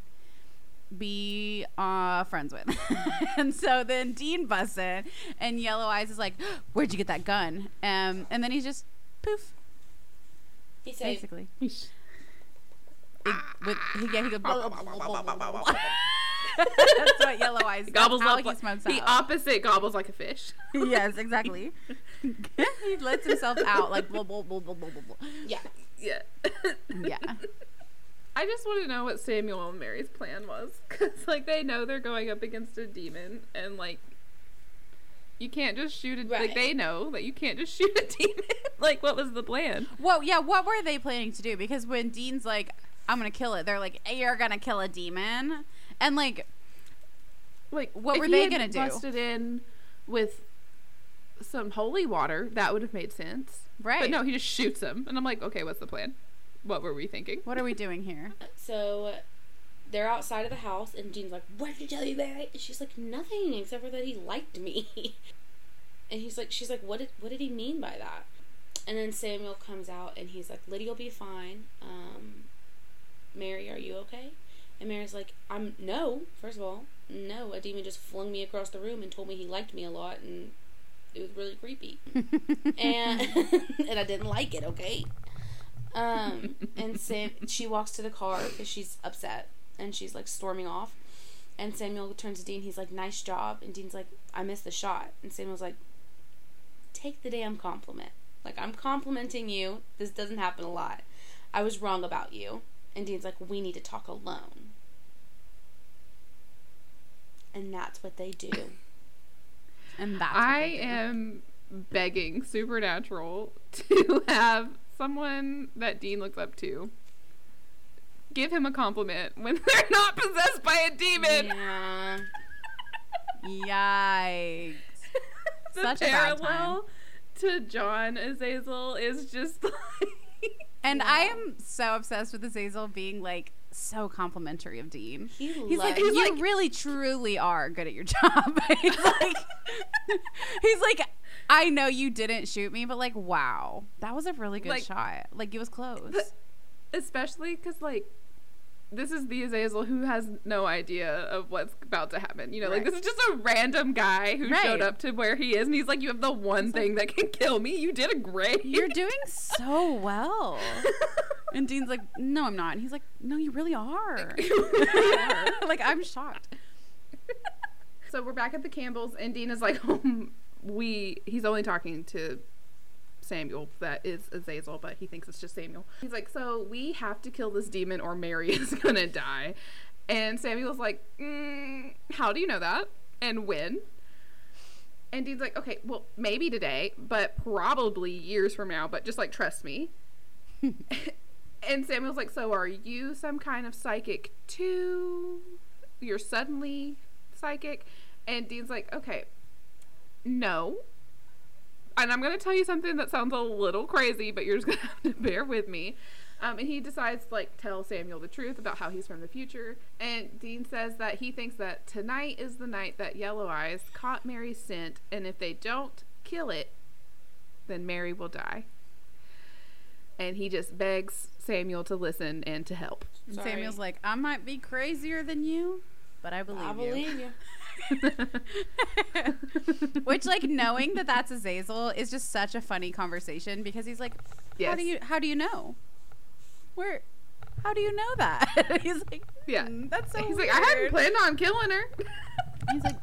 be uh, friends with. and so then Dean busts in, and Yellow Eyes is like, "Where'd you get that gun?" Um, and then he's just poof, He said, basically. It- with, he, yeah, he goes. That's what Yellow Eyes that's Gobbles up he smokes the out. opposite gobbles like a fish. yes, exactly. he lets himself out like blah, blah, blah, blah, blah, blah, blah. yeah. yeah. Yeah. I just want to know what Samuel and Mary's plan was, because like they know they're going up against a demon, and like you can't just shoot a Right. like they know that you can't just shoot a demon. like what was the plan? Well, yeah, what were they planning to do? Because when Dean's like, I'm gonna kill it, they're like, you're gonna kill a demon? And like, Like What if were he they had gonna do? Busted in with some holy water, that would have made sense. right. But no, he just shoots him, and I'm like, okay, what's the plan? What were we thinking? What are we doing here? So they're outside of the house, and Dean's like, "What did you tell you, Mary?" And she's like, "Nothing, except for that he liked me." and he's like, "She's like, what did what did he mean by that?" And then Samuel comes out, and he's like, "Lydia'll be fine. Um, Mary, are you okay?" And Mary's like, "I'm no. First of all, no. A demon just flung me across the room and told me he liked me a lot, and it was really creepy." and and I didn't like it. Okay. Um, and Sam, she walks to the car because she's upset and she's like storming off. And Samuel turns to Dean. He's like, "Nice job." And Dean's like, "I missed the shot." And Samuel's like, "Take the damn compliment. Like I'm complimenting you. This doesn't happen a lot. I was wrong about you." And Dean's like, "We need to talk alone." And that's what they do. And that's what I they do. am begging Supernatural to have someone that Dean looks up to give him a compliment when they're not possessed by a demon. Yeah. Yikes. the Such a bad parallel to John Azazel is just like And I am so obsessed with Azazel being like so complimentary of Dean. He He's like, loves- you really truly are good at your job. he's like, he's like, I know you didn't shoot me, but like, wow, that was a really good Like- shot. Like it was close. especially because like this is the Azazel who has no idea of what's about to happen. You know, like this is just a random guy who Right. showed up to where he is, and he's like, "You have the one thing that can kill me. You did a great." You're doing so well. And Dean's like, no, I'm not. And he's like, no, you really are. like I'm shocked. so we're back at the Campbells, and Dean is like, um, "We." He's only talking to Samuel, that is Azazel, but he thinks it's just Samuel. He's like, "So we have to kill this demon, or Mary is gonna die." And Samuel's like, mm, "How do you know that? And when?" And Dean's like, "Okay, well, maybe today, but probably years from now. But just like trust me." and Samuel's like, "So are you some kind of psychic too? You're suddenly psychic?" And Dean's like, "Okay, no." And I'm going to tell you something that sounds a little crazy, but you're just going to have to bear with me. Um, and he decides to like tell Samuel the truth about how he's from the future. And Dean says that he thinks that tonight is the night that Yellow Eyes caught Mary's scent, and if they don't kill it, then Mary will die. And he just begs Samuel to listen and to help. And Samuel's like, I might be crazier than you, but I believe I you. believe you. Which, like, knowing that that's Azazel is just such a funny conversation because he's like, "How do you how do you know? Where? How do you know that?" he's like, Yeah. "Hmm, that's so." He's like, I hadn't planned on killing her. He's like,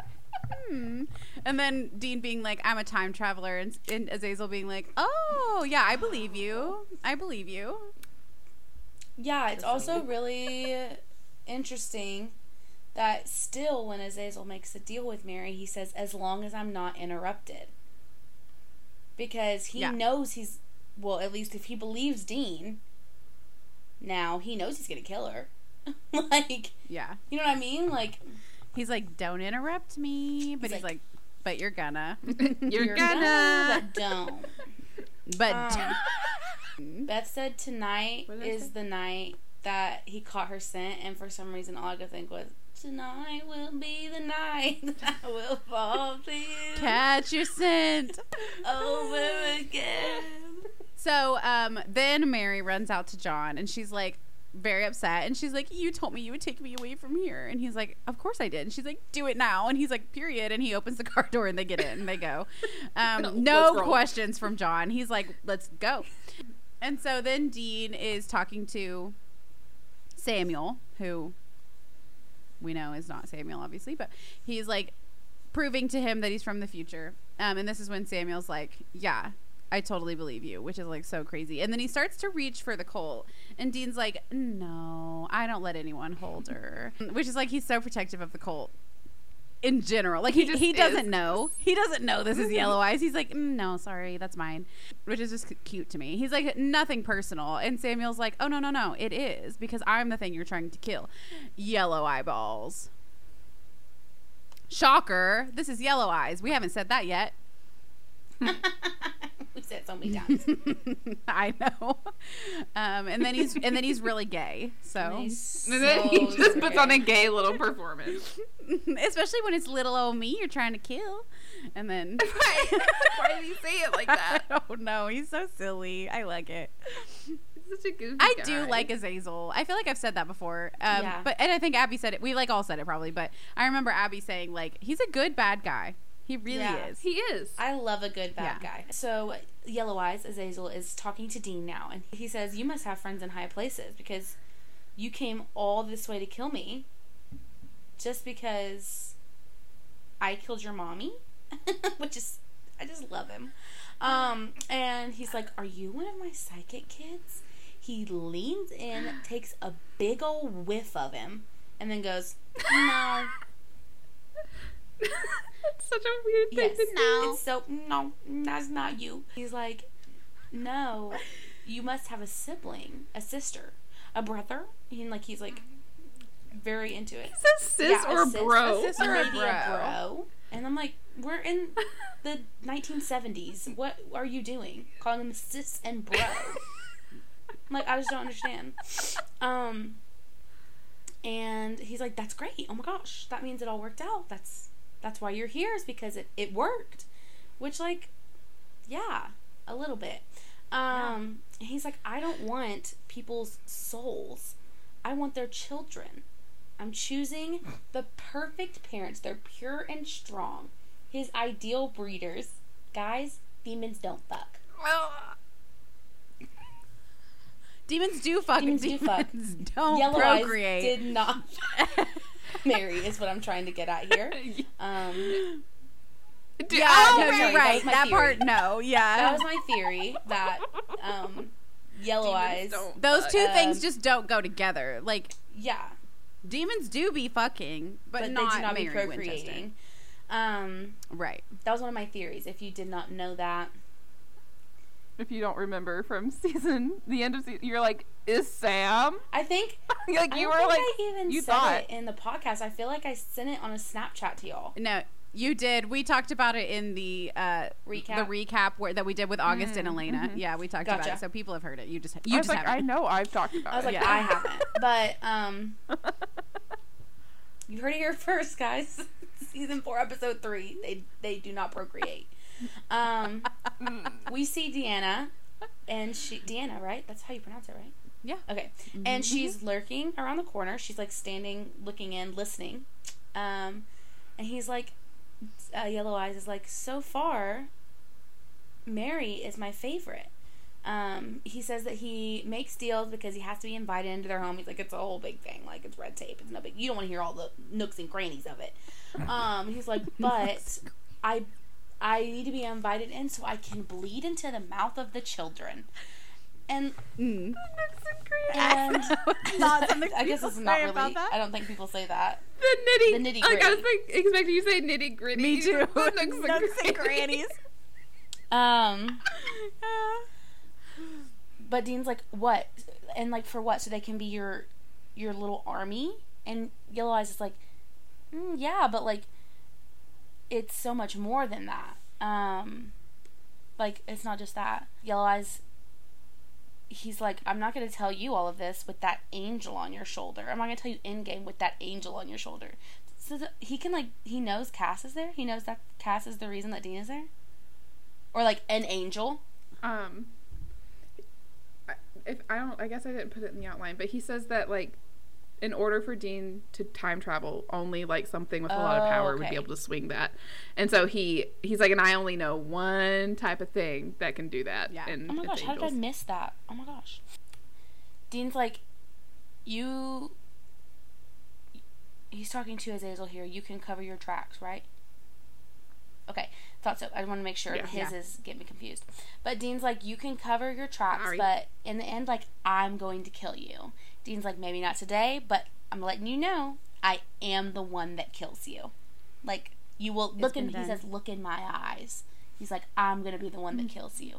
hmm. And then Dean being like, I'm a time traveler, and, and Azazel being like, Oh yeah, I believe you. I believe you. Yeah, it's also really interesting that still when Azazel makes a deal with Mary, he says, as long as I'm not interrupted. Because he Yeah. knows he's, well, at least if he believes Dean, now he knows he's going to kill her. like, Yeah. you know what I mean? Like, He's like, Don't interrupt me, but he's, He's like, like- But you're gonna. You're, You're gonna. but don't. But Um, Beth said tonight What did I is say? the night that he caught her scent, and for some reason, all I could think was, Tonight will be the night that I will fall to you catch your scent. over again. So um, then Mary runs out to John and she's like very upset and she's like, You told me you would take me away from here. And he's like, Of course I did. And she's like, Do it now. And he's like, Period. And he opens the car door and they get in and they go. Um, no Let's questions from John. He's like, Let's go. And so then Dean is talking to Samuel, who we know is not Samuel, obviously, but he's like proving to him that he's from the future. Um, and this is when Samuel's like, "Yeah, I totally believe you," which is like so crazy. And then he starts to reach for the Colt, and Dean's like, "No, I don't let anyone hold her," which is like he's so protective of the Colt in general. Like he He he, doesn't is. know. He doesn't know this is Yellow Eyes. He's like, mm, "No, sorry, that's mine," which is just c- cute to me. He's like, "Nothing personal," and Samuel's like, "Oh no, no, no, it is because I'm the thing you're trying to kill, yellow eyeballs." Shocker! This is Yellow Eyes. We haven't said that yet. we said so many times. I know. Um, and then he's and then he's really gay. So He's And then he so just puts on a gay little performance. especially when it's little old me you're trying to kill. And then Why did he say it like that? I don't know. He's so silly. I like it. Such a goofy I guy. do like Azazel. I feel like I've said that before. Um, Yeah. But and I think Abby said it. We like all said it probably. But I remember Abby saying like he's a good bad guy. He really Yeah. is. He is. I love a good bad Yeah. guy. So Yellow Eyes Azazel is talking to Dean now, and he says, "You must have friends in high places because you came all this way to kill me, just because I killed your mommy," which is I just love him. Um, and he's like, "Are you one of my psychic kids?" He leans in, takes a big old whiff of him, and then goes, "No." That's such a weird thing Yes. to do. No. It's so no, that's not you. He's like, no, you must have a sibling, a sister. a brother. He like he's like very into it. Is this sis Yeah, a sis- bro? a sis- Or Or a maybe a bro. bro. And I'm like, we're in the 1970s. What are you doing? Calling him sis and bro? I'm like, I just don't understand. Um, and he's like, that's great. Oh my gosh, that means it all worked out. That's that's why you're here is because it it worked. Which like, yeah, a little bit. Um, he's like, I don't want people's souls. I want their children. I'm choosing the perfect parents. They're pure and strong. His ideal breeders. Guys, demons don't fuck. Demons do fuck. Demons do fuck. don't Yellow Eyes procreate. did not marry, is what I'm trying to get at here. Um, Do- yeah, oh, no, okay. you're That right. was my That, part, no, yeah. that was my theory that um, Yellow demons Eyes. Those two Um, things just don't go together. Like Yeah, demons do be fucking, but, but, not, they do not be Mary Winchester. procreating. Um, Right. that was one of my theories. If you did not know that, If you don't remember from season, the end of season, you're like, is Sam? I think like I you don't were think like, I even you said thought. it in the podcast. I feel like I sent it on a Snapchat to y'all. No, you did. We talked about it in the uh, Recap? the recap where, that we did with August and Mm, Elena. mhm. Yeah, we talked about it, so people have heard it. You just I you was just like, I haven't. know I've talked about I was it. like, yeah. I haven't, but um, you heard it here first, guys. Season four, episode three. They they do not procreate. Um, we see Deanna, and she Deanna, right? That's how you pronounce it, right? Yeah. Okay. And she's lurking around the corner. She's like standing, looking in, listening. Um, and he's like, uh, Yellow Eyes is like, so far, Mary is my favorite. Um, he says that he makes deals because he has to be invited into their home. He's like, it's a whole big thing. Like, it's red tape. It's no big. You don't want to hear all the nooks and crannies of it. Um, he's like, but I, I need to be invited in so I can bleed into the mouth of the children. And Mm. and Not something I guess people it's not really. I don't think people say that. The nitty, The nitty Like I was gritty. like, expecting you to say nitty gritty. Me too. The nooks and Nooks and crannies. crannies. Um, but Dean's like, what? And like for what? So they can be your your little army. And Yellow Eyes is like, mm, yeah, but like, it's so much more than that. Um, like it's not just that. Yellow Eyes. He's like, I'm not going to tell you all of this with that angel on your shoulder. I'm not going to tell you in game with that angel on your shoulder. So he can like he knows Cas is there. He knows that Cas is the reason that Dean is there, or like an angel. Um, if I don't, I guess I didn't put it in the outline, but he says that like, in order for Dean to time travel, only like something with a lot of Oh, power would be able to swing that, and so he he's like, and I only know one type of thing that can do that. Yeah. And Oh my it's gosh, how did I miss that? Oh my gosh. Dean's like, you. He's talking to Azazel here. You can cover your tracks, right? Okay, thought so. I want to make sure Yeah. that his Yeah. is getting me confused. But Dean's like, you can cover your tracks, Sorry. but in the end, like, I'm going to kill you. Dean's like, maybe not today, but I'm letting you know, I am the one that kills you. Like, you will look in. been He done. says, look in my eyes. He's like, I'm gonna be the one that kills you.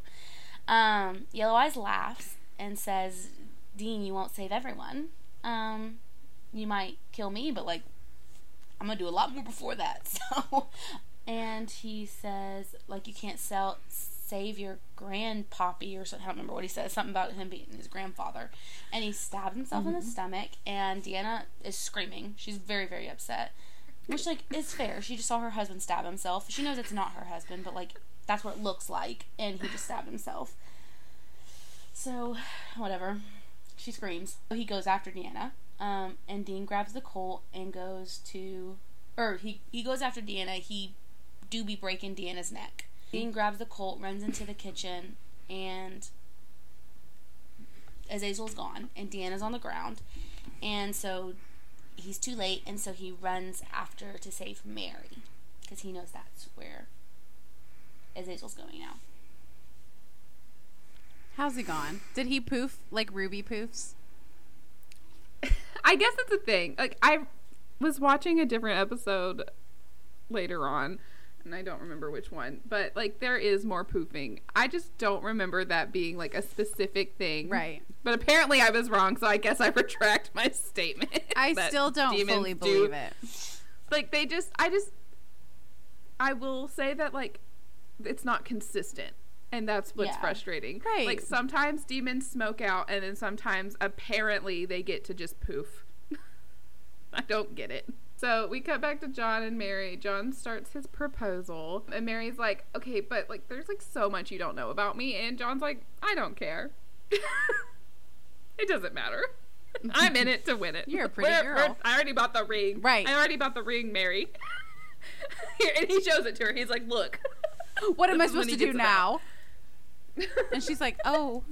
Um, Yellow Eyes laughs and says, Dean, you won't save everyone. Um, you might kill me, but like, I'm gonna do a lot more before that. So, and he says, like, you can't sell save your grandpappy or something. I don't remember what he says. Something about him being his grandfather. And he stabbed himself in the stomach. And Deanna is screaming. She's very, very upset. Which, like, is fair. She just saw her husband stab himself. She knows it's not her husband, but, like, that's what it looks like. And he just stabbed himself. So, whatever. She screams. He goes after Deanna. Um, and Dean grabs the Colt and goes to. Or he, he goes after Deanna. He do be breaking Deanna's neck. Dean grabs the Colt, runs into the kitchen, and Azazel's gone, and Deanna's on the ground. And so he's too late, and so he runs after to save Mary. Because he knows that's where Azazel's going now. How's he gone? Did he poof like Ruby poofs? I guess that's the thing. Like I was watching a different episode later on, and I don't remember which one, but like there is more poofing. I just don't remember that being like a specific thing. Right. But apparently I was wrong, so I guess I retract my statement. I still don't fully do- believe it. Like they just I just I will say that like it's not consistent. And that's what's Yeah. frustrating. Right. Like sometimes demons smoke out and then sometimes apparently they get to just poof. I don't get it. So we cut back to John and Mary. John starts his proposal, and Mary's like, "Okay, but like, there's like so much you don't know about me." And John's like, "I don't care. it doesn't matter. I'm in it to win it. You're a pretty We're- girl." we're- I already bought the ring. Right. I already bought the ring, Mary. Here, and he shows it to her. He's like, "Look." What am I This is when supposed to do now? And she's like, "Oh,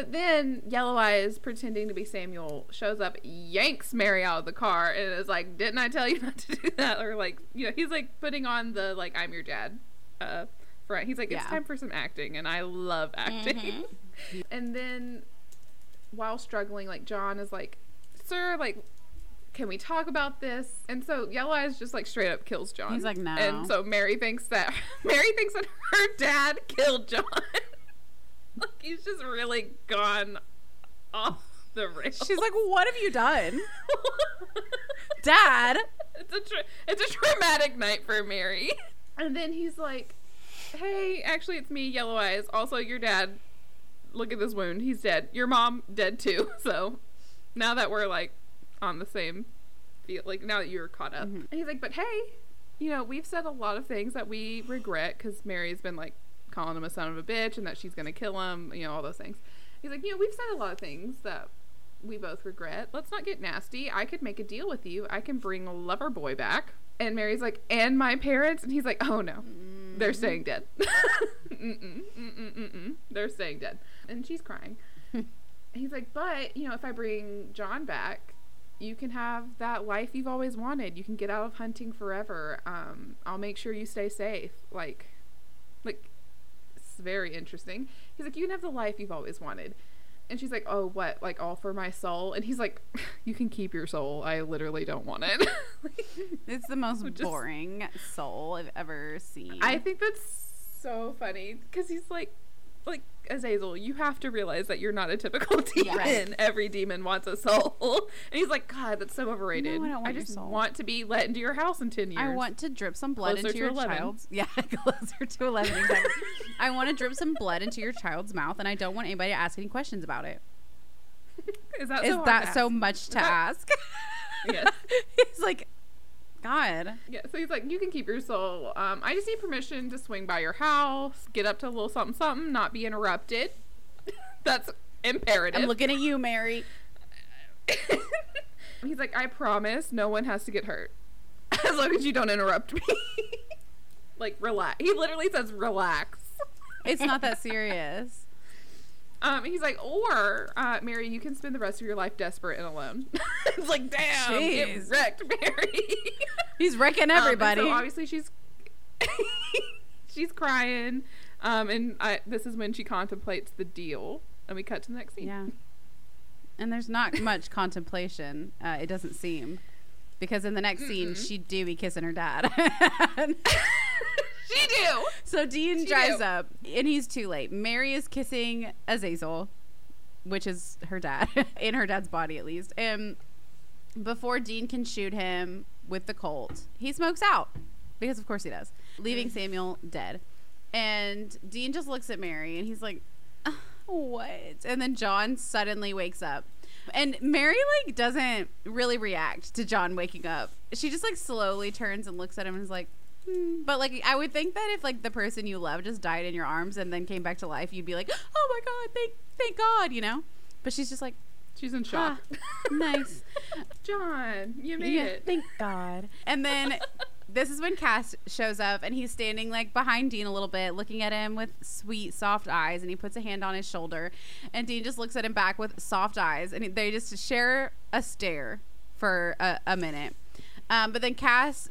But then Yellow Eyes, pretending to be Samuel, shows up, yanks Mary out of the car, and is like, "Didn't I tell you not to do that?" Or like, you know, he's like putting on the like, "I'm your dad," uh, front. He's like, "It's Yeah. time for some acting," and I love acting. Mhm. and then, while struggling, like John is like, "Sir, like." Can we talk about this? And so Yellow Eyes just like straight up kills John. He's like, "No." And so Mary thinks that Mary thinks that her dad killed John. like he's just really gone off the rails. she's like, what have you done, Dad?" it's a tra- it's a traumatic night for Mary. And then he's like, "Hey, actually, it's me, Yellow Eyes. Also, your dad. Look at this wound. He's dead. Your mom dead too. So now that we're like on the same field, like now that you're caught up, mm-hmm. and he's like, but hey, you know, we've said a lot of things that we regret because Mary's been like calling him a son of a bitch and that she's gonna kill him. You know, all those things. He's like, you know, we've said a lot of things that we both regret. Let's not get nasty. I could make a deal with you. I can bring Lover Boy back. And Mary's like, and my parents? And he's like, oh no, they're staying dead. mm-mm, mm-mm, mm-mm. They're staying dead. And she's crying. he's like, but, you know, if I bring John back, you can have that life you've always wanted. You can get out of hunting forever. Um, I'll make sure you stay safe. Like, like, very interesting. He's like, you can have the life you've always wanted. And she's like, oh, what? Like, all for my soul? And he's like, you can keep your soul. I literally don't want it. It's the most Just- boring soul I've ever seen. I think that's so funny because he's like, like Azazel, you have to realize that you're not a typical demon. Right. Every demon wants a soul, and he's like, God, that's so overrated. No, I don't want your just soul." want to be let into your house in ten years. I want to drip some blood Closer into your 11. child's yeah, closer to eleven. Exactly. I want to drip some blood into your child's mouth, and I don't want anybody to ask any questions about it. Is that Is so that so much to That- ask? Yes. He's like, God. Yeah, so he's like, you can keep your soul. Um, I just need permission to swing by your house, get up to a little something, something, not be interrupted. That's imperative. I'm looking at you, Mary. He's like, I promise no one has to get hurt. As long as you don't interrupt me. like, relax. He literally says, relax. It's not that serious. Um, he's like, or, uh, Mary, you can spend the rest of your life desperate and alone. it's like, damn, Jeez. get wrecked, Mary. He's wrecking Um, everybody. so obviously she's she's crying. Um, and I, this is when she contemplates the deal. And we cut to the next scene. yeah. And there's not much contemplation. Uh, it doesn't seem. Because in the next scene, Mm-mm. she do be kissing her dad. She do. So Dean She drives do. up, and he's too late. Mary is kissing Azazel, which is her dad, in her dad's body at least. And before Dean can shoot him with the Colt, he smokes out because, of course, he does, leaving Samuel dead. And Dean just looks at Mary, and he's like, "Ah, "What?" And then John suddenly wakes up. And Mary like doesn't really react to John waking up. She just like slowly turns and looks at him and is like. But like, I would think that if like the person you love just died in your arms and then came back to life, you'd be like, "Oh my god, thank thank God," you know. But she's just like, She's in shock. "Nice, John, you made yeah, it. thank God." And then this is when Cas shows up and he's standing like behind Dean a little bit, looking at him with sweet, soft eyes, and he puts a hand on his shoulder, and Dean just looks at him back with soft eyes, and they just share a stare for a, a minute. Um, but then Cas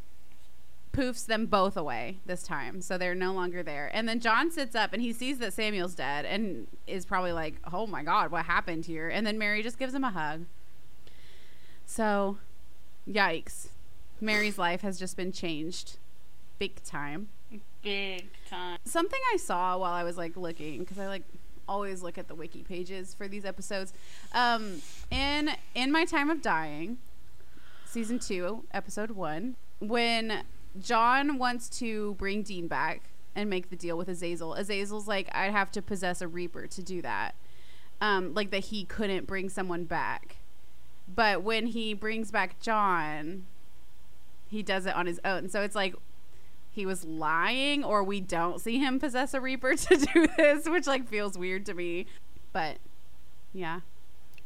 poofs them both away this time. So they're no longer there. And then John sits up and he sees that Samuel's dead and is probably like, oh my God, what happened here? And then Mary just gives him a hug. So, yikes. Mary's life has just been changed big time. Big time. Something I saw while I was like looking because I like always look at the wiki pages for these episodes. Um, in in my time of dying, season two, episode one, when John wants to bring Dean back and make the deal with Azazel, Azazel's like, I'd have to possess a Reaper to do that. Um, like that he couldn't bring someone back. But when he brings back John, he does it on his own. So it's like he was lying or we don't see him possess a reaper to do this, which like feels weird to me. But yeah.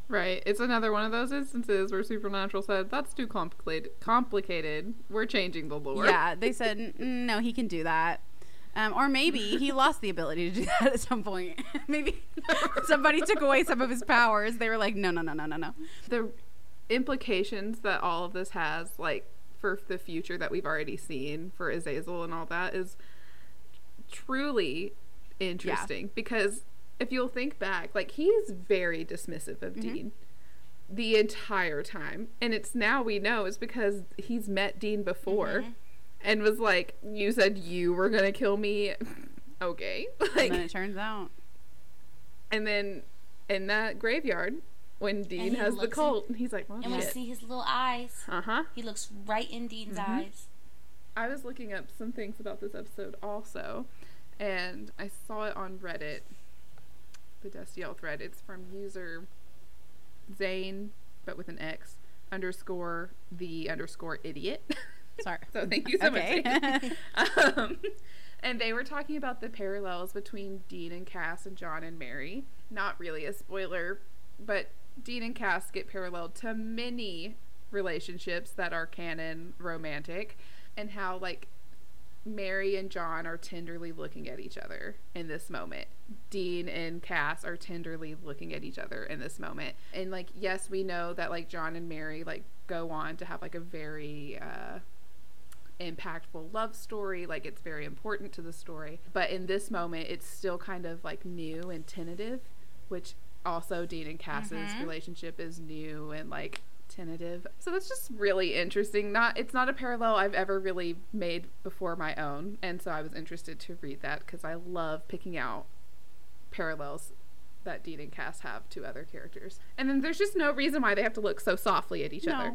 Right. It's another one of those instances where Supernatural said, that's too complicated. Complicated. We're changing the lore. Yeah, they said "Mm, no, he can do that. Um, or maybe he lost the ability to do that at some point. maybe somebody took away some of his powers. They were like, no, no, no, no, no, no. The implications that all of this has, like, for the future that we've already seen for Azazel and all that is truly interesting because if you'll think back, like he's very dismissive of mm-hmm. Dean the entire time. And it's now we know is because he's met Dean before mm-hmm. and was like, You said you were gonna kill me. okay. And Like then it turns out. and then in that graveyard when Dean has the Colt and he's like, Well And we see his little eyes. Uh-huh. He looks right in Dean's mm-hmm. eyes. I was looking up some things about this episode also, and I saw it on Reddit, the Destiel thread. It's from user Zane, but with an X, underscore the underscore idiot. Sorry. so thank you so Okay. much. Um, and they were talking about the parallels between Dean and Cas and John and Mary. Not really a spoiler, but Dean and Cas get paralleled to many relationships that are canon romantic, and how like Mary and John are tenderly looking at each other in this moment. Dean and Cas are tenderly looking at each other in this moment. And like yes, we know that like John and Mary like go on to have like a very uh impactful love story like it's very important to the story but in this moment it's still kind of like new and tentative which also dean and cas's relationship is new and like tentative so that's just really interesting not it's not a parallel i've ever really made before my own and so i was interested to read that because i love picking out parallels that dean and cas have to other characters and then there's just no reason why they have to look so softly at each No. other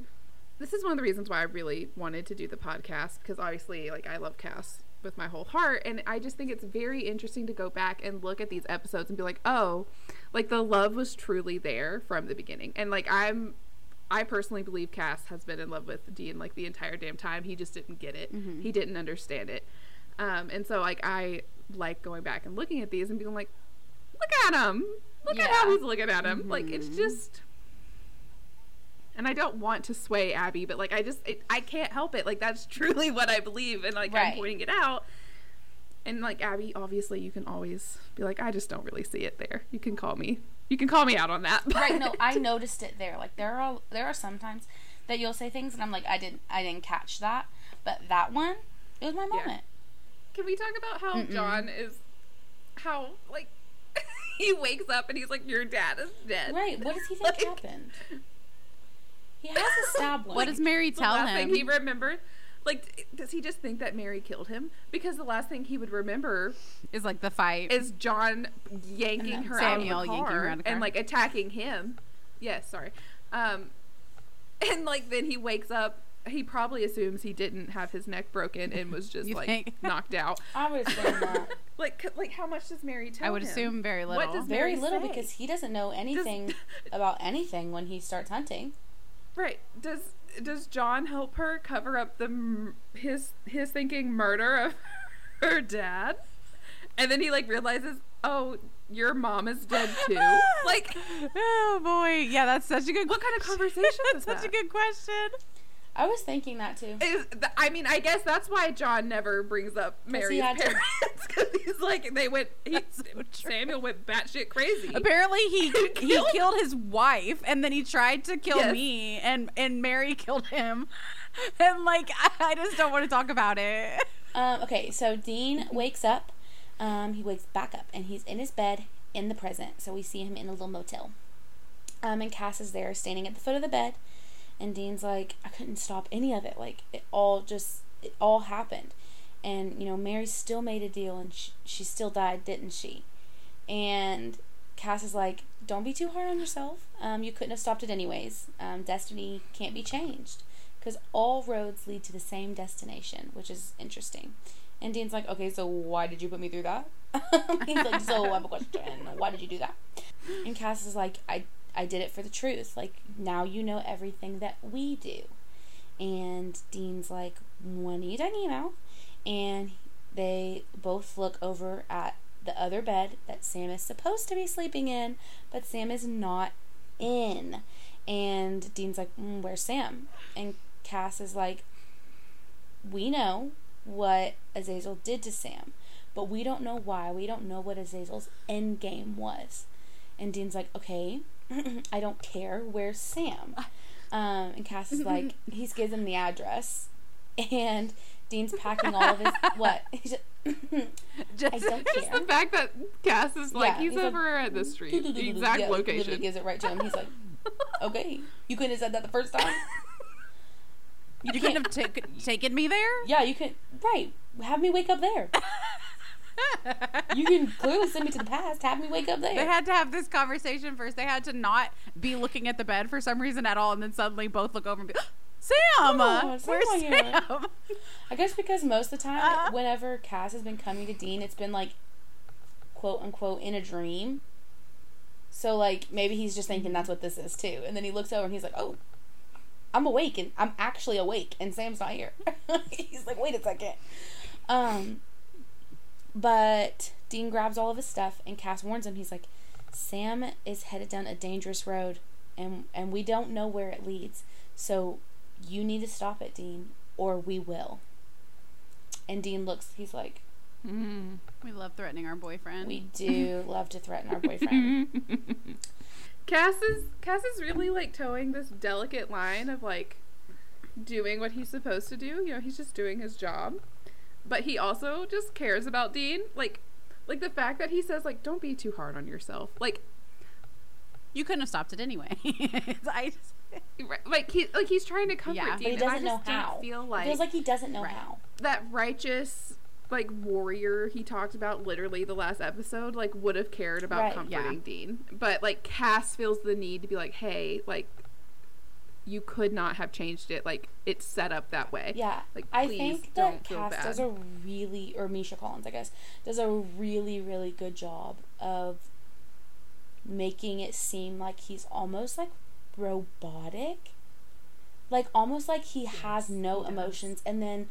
this is one of the reasons why I really wanted to do the podcast because obviously, like, I love Cas with my whole heart, and I just think it's very interesting to go back and look at these episodes and be like, oh, like the love was truly there from the beginning, and like I'm. I personally believe Cas has been in love with Dean like the entire damn time. He just didn't get it. He didn't understand it. Um, and so like I like going back and looking at these and being like, look at him. Look at how he's looking at him. Like it's just and I don't want to sway Abby, but like I just it, I can't help it. Like that's truly what I believe, and like I'm pointing it out. And like Abby, obviously you can always be like, I just don't really see it there. You can call me, you can call me out on that. Right, no, I noticed it there. Like there are there are sometimes that you'll say things and I'm like, I didn't I didn't catch that. But that one, it was my Yeah. moment. Can we talk about how John is, how like he wakes up and he's like, your dad is dead. Right. What does he think Like- happened? He has a stab wound. What does Mary The tell last him? thing he remembered. Like, does he just think that Mary killed him? Because the last thing he would remember is like the fight. is John yanking her Samuel out of the yanking car, her out of the car. and like attacking him. Yes, sorry. Um, and like then he wakes up. He probably assumes he didn't have his neck broken and was just like think? knocked out. I would assume that. Like, like how much does Mary tell I would him? assume very little. What does Very Mary little say? because he doesn't know anything about anything when he starts hunting. Right. Does does John help her cover up the his his thinking murder of her dad? And then he like realizes, "Oh, your mom is dead too." like oh boy, yeah, that's such a good. What kind of conversation that's such a good question. I was thinking that too. is th- I mean, I guess that's why John never brings up Mary's parents cuz he's like they went he, so. Samuel went batshit crazy. Apparently, he he Killed- killed his wife, and then he tried to kill Yes. me, and and Mary killed him, and like I, I just don't want to talk about it. Um, okay, so Dean wakes up. Um, he wakes back up and he's in his bed in the present. So we see him in a little motel. Um, and Cas is there standing at the foot of the bed. And Dean's like, I couldn't stop any of it. Like, it all just, it all happened. And, you know, Mary still made a deal and she, she still died, didn't she? And Cas is like, don't be too hard on yourself. Um, you couldn't have stopped it anyways. Um, destiny can't be changed because all roads lead to the same destination, which is interesting. And Dean's like, okay, so why did you put me through that? He's like, so I have a question. Why did you do that? And Cas is like, I, I did it for the truth. Like, now you know everything that we do. And Dean's like, when are you done, know? And they both look over at the other bed that Sam is supposed to be sleeping in, but Sam is not in. And Dean's like, mm, Where's Sam? And Cas is like, We know what Azazel did to Sam, but we don't know why. We don't know what Azazel's end game was. And Dean's like, Okay, I don't care. Where's Sam? Um, and Cas is like, He gives him the address. And Dean's packing all of his what? He's just, Just, I don't care. Just care. the fact that Cas is like, Yeah, he's, he's like, over at the street, the exact Yeah, Literally location. gives it right to him. He's like, okay, you couldn't have said that the first time. you couldn't have ta- taken me there. Yeah, you could. Right, have me wake up there. You can clearly send me to the past. Have me wake up there. They had to have this conversation first. They had to not be looking at the bed for some reason at all, and then suddenly both look over and be, Sam, Oh, where's here." Sam? I guess because most of the time, Uh-huh. whenever Cas has been coming to Dean, it's been like, quote unquote, in a dream. So like maybe he's just thinking that's what this is too, and then he looks over and he's like, oh. I'm awake and I'm actually awake and Sam's not here. he's like, wait a second. Um, but Dean grabs all of his stuff and Cas warns him. He's like, Sam is headed down a dangerous road and and we don't know where it leads. So you need to stop it, Dean, or we will. And Dean looks, he's like, Mm. We love threatening our boyfriend. We do love to threaten our boyfriend. Cas is Cas is really like towing this delicate line of like doing what he's supposed to do. You know, he's just doing his job. But he also just cares about Dean. Like like the fact that he says like don't be too hard on yourself. Like you couldn't have stopped it anyway. I just, right- like he like he's trying to comfort Yeah. Dean. But he I doesn't know just don't how. Feel It like, feels like he doesn't know Right. how. that righteous like warrior he talked about literally the last episode like would have cared about Right. comforting Yeah. Dean. But like Cas feels the need to be like, "Hey, like you could not have changed it. Like it's set up that way." Yeah. Like I think don't that Cas bad. does a really, or Misha Collins, I guess, does a really, really good job of making it seem like he's almost like robotic. Like almost like he has no emotions. And then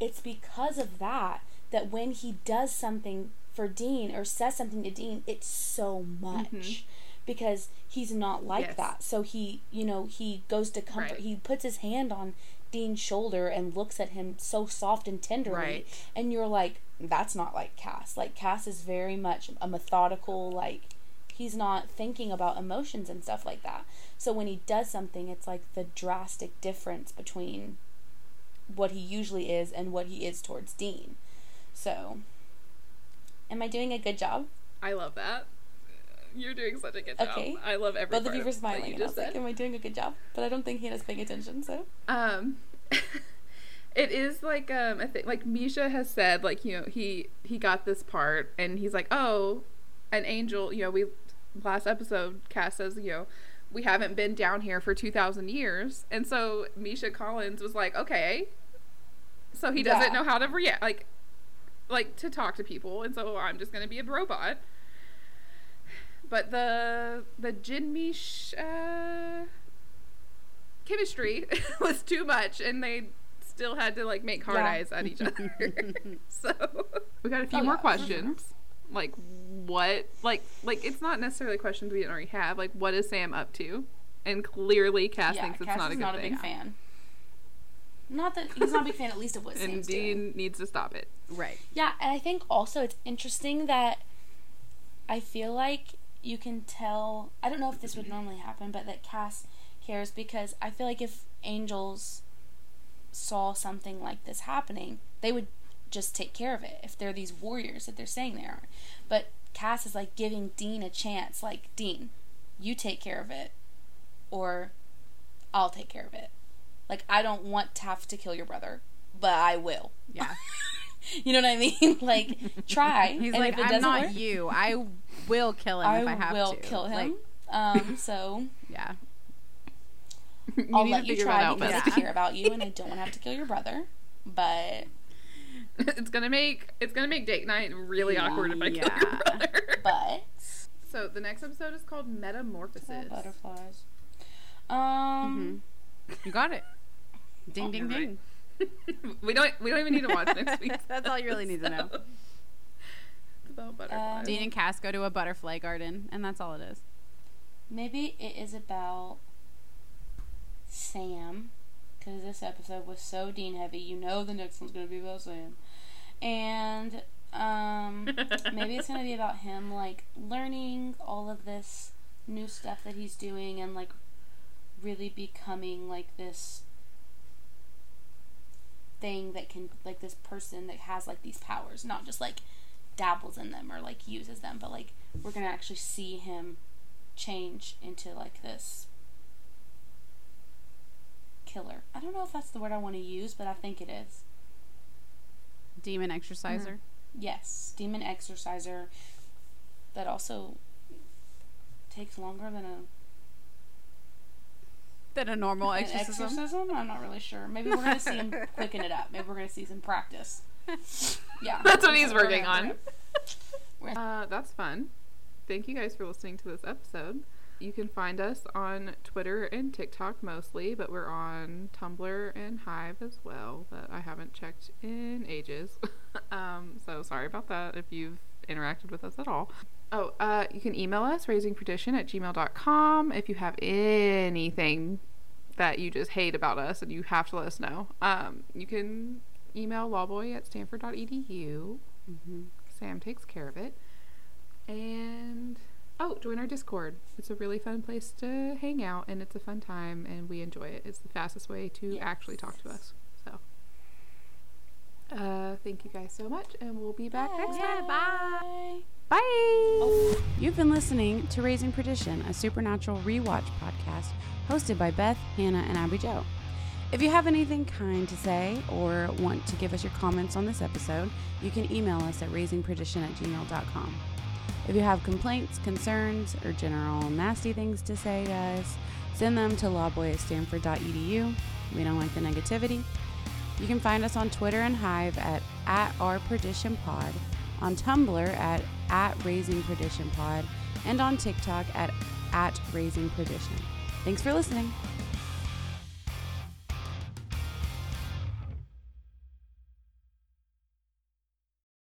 it's because of that that when he does something for Dean or says something to Dean, it's so mm-hmm. much. Because he's not like Yes. that. So he, you know, he goes to comfort. Right. He puts his hand on Dean's shoulder and looks at him so soft and tenderly. Right. And you're like, that's not like Cas. Like, Cas is very much a methodical, like, he's not thinking about emotions and stuff like that. So when he does something, it's like the drastic difference between what he usually is and what he is towards Dean. So, am I doing a good job? I love that. You're doing such a good job. Okay. I love every Both of part you were smiling. you and I just was like, am I doing a good job? But I don't think Hannah's paying attention, so. um it is like um I think like Misha has said like you know he he got this part and he's like oh an angel you know we last episode Cas says you know we haven't been down here for 2000 years and so Misha Collins was like okay so he doesn't Yeah. know how to react like like to talk to people and so I'm just going to be a robot but the the Jinmish uh chemistry was too much and they still had to like make hard Yeah. eyes at each other so we got a few Oh, more yeah, for questions like what like like it's not necessarily questions we didn't already have like what is sam up to and clearly cas thinks it's Cas not a is good not a thing big fan. Not that he's not a big fan, at least of what and Sam's doing. dean needs to stop it right. Yeah, and I think also it's interesting that I feel like you can tell. I don't know if this would normally happen, but that Cas cares because I feel like if angels saw something like this happening, they would just take care of it. If they're these warriors that they're saying they are, but Cas is like giving Dean a chance. Like Dean, you take care of it, or I'll take care of it. Like I don't want to have to kill your brother, but I will. Yeah. You know what I mean? like, try. He's and like, if it I'm doesn't not work, you. I will kill him I, if I have to will to. kill Like, him. um, so yeah. You I'll let you try that out, because Bestie. I care about you and I don't want to have to kill your brother. But it's gonna make it's gonna make date night really Yeah. awkward if I kill Yeah. your brother. but so the next episode is called Metamorphosis. butterflies. Um, You got it. Ding, Oh, ding, you're ding. we don't we don't even need to watch next week. That's all you really need to know. About butterflies. Um, Dean and Cas go to a butterfly garden, and that's all it is. maybe it is about Sam because this episode was so Dean heavy. You know the next one's gonna be about Sam, and um, maybe it's gonna be about him like learning all of this new stuff that he's doing and like really becoming like this thing that can like this person that has like these powers not just like dabbles in them or like uses them but like we're gonna actually see him change into like this killer. I don't know if that's the word i want to use but i think it is. Demon exorciser. Mm-hmm. yes demon exorciser that also takes longer than a Than a normal an exorcism. exorcism i'm not really sure maybe we're gonna see him quicken it up maybe we're gonna see some practice yeah That's what he's We're working on. Uh, that's fun. Thank you guys for listening to this episode. You can find us on Twitter and TikTok mostly, but we're on Tumblr and Hive as well. That I haven't checked in ages. um, so sorry about that if you've interacted with us at all. Oh, uh, you can email us raisingperdition at gmail.com if you have anything that you just hate about us and you have to let us know. Um, you can email lawboy at stanford.edu. Mhm. Sam takes care of it. And oh, join our Discord. It's a really fun place to hang out and it's a fun time and we enjoy it. It's the fastest way to actually talk to us. So uh thank you guys so much and we'll be back next time. bye Bye. You've been listening to Raising Perdition, a supernatural rewatch podcast hosted by Beth, Hannah, and Abby Jo. If you have anything kind to say or want to give us your comments on this episode, you can email us at raisingperdition at gmail.com. If you have complaints, concerns, or general nasty things to say to us, send them to lawboy at stanford.edu. We don't like the negativity. You can find us on Twitter and Hive at, at on Tumblr at, at raising perdition pod, and on TikTok at, at raising perdition. Thanks for listening.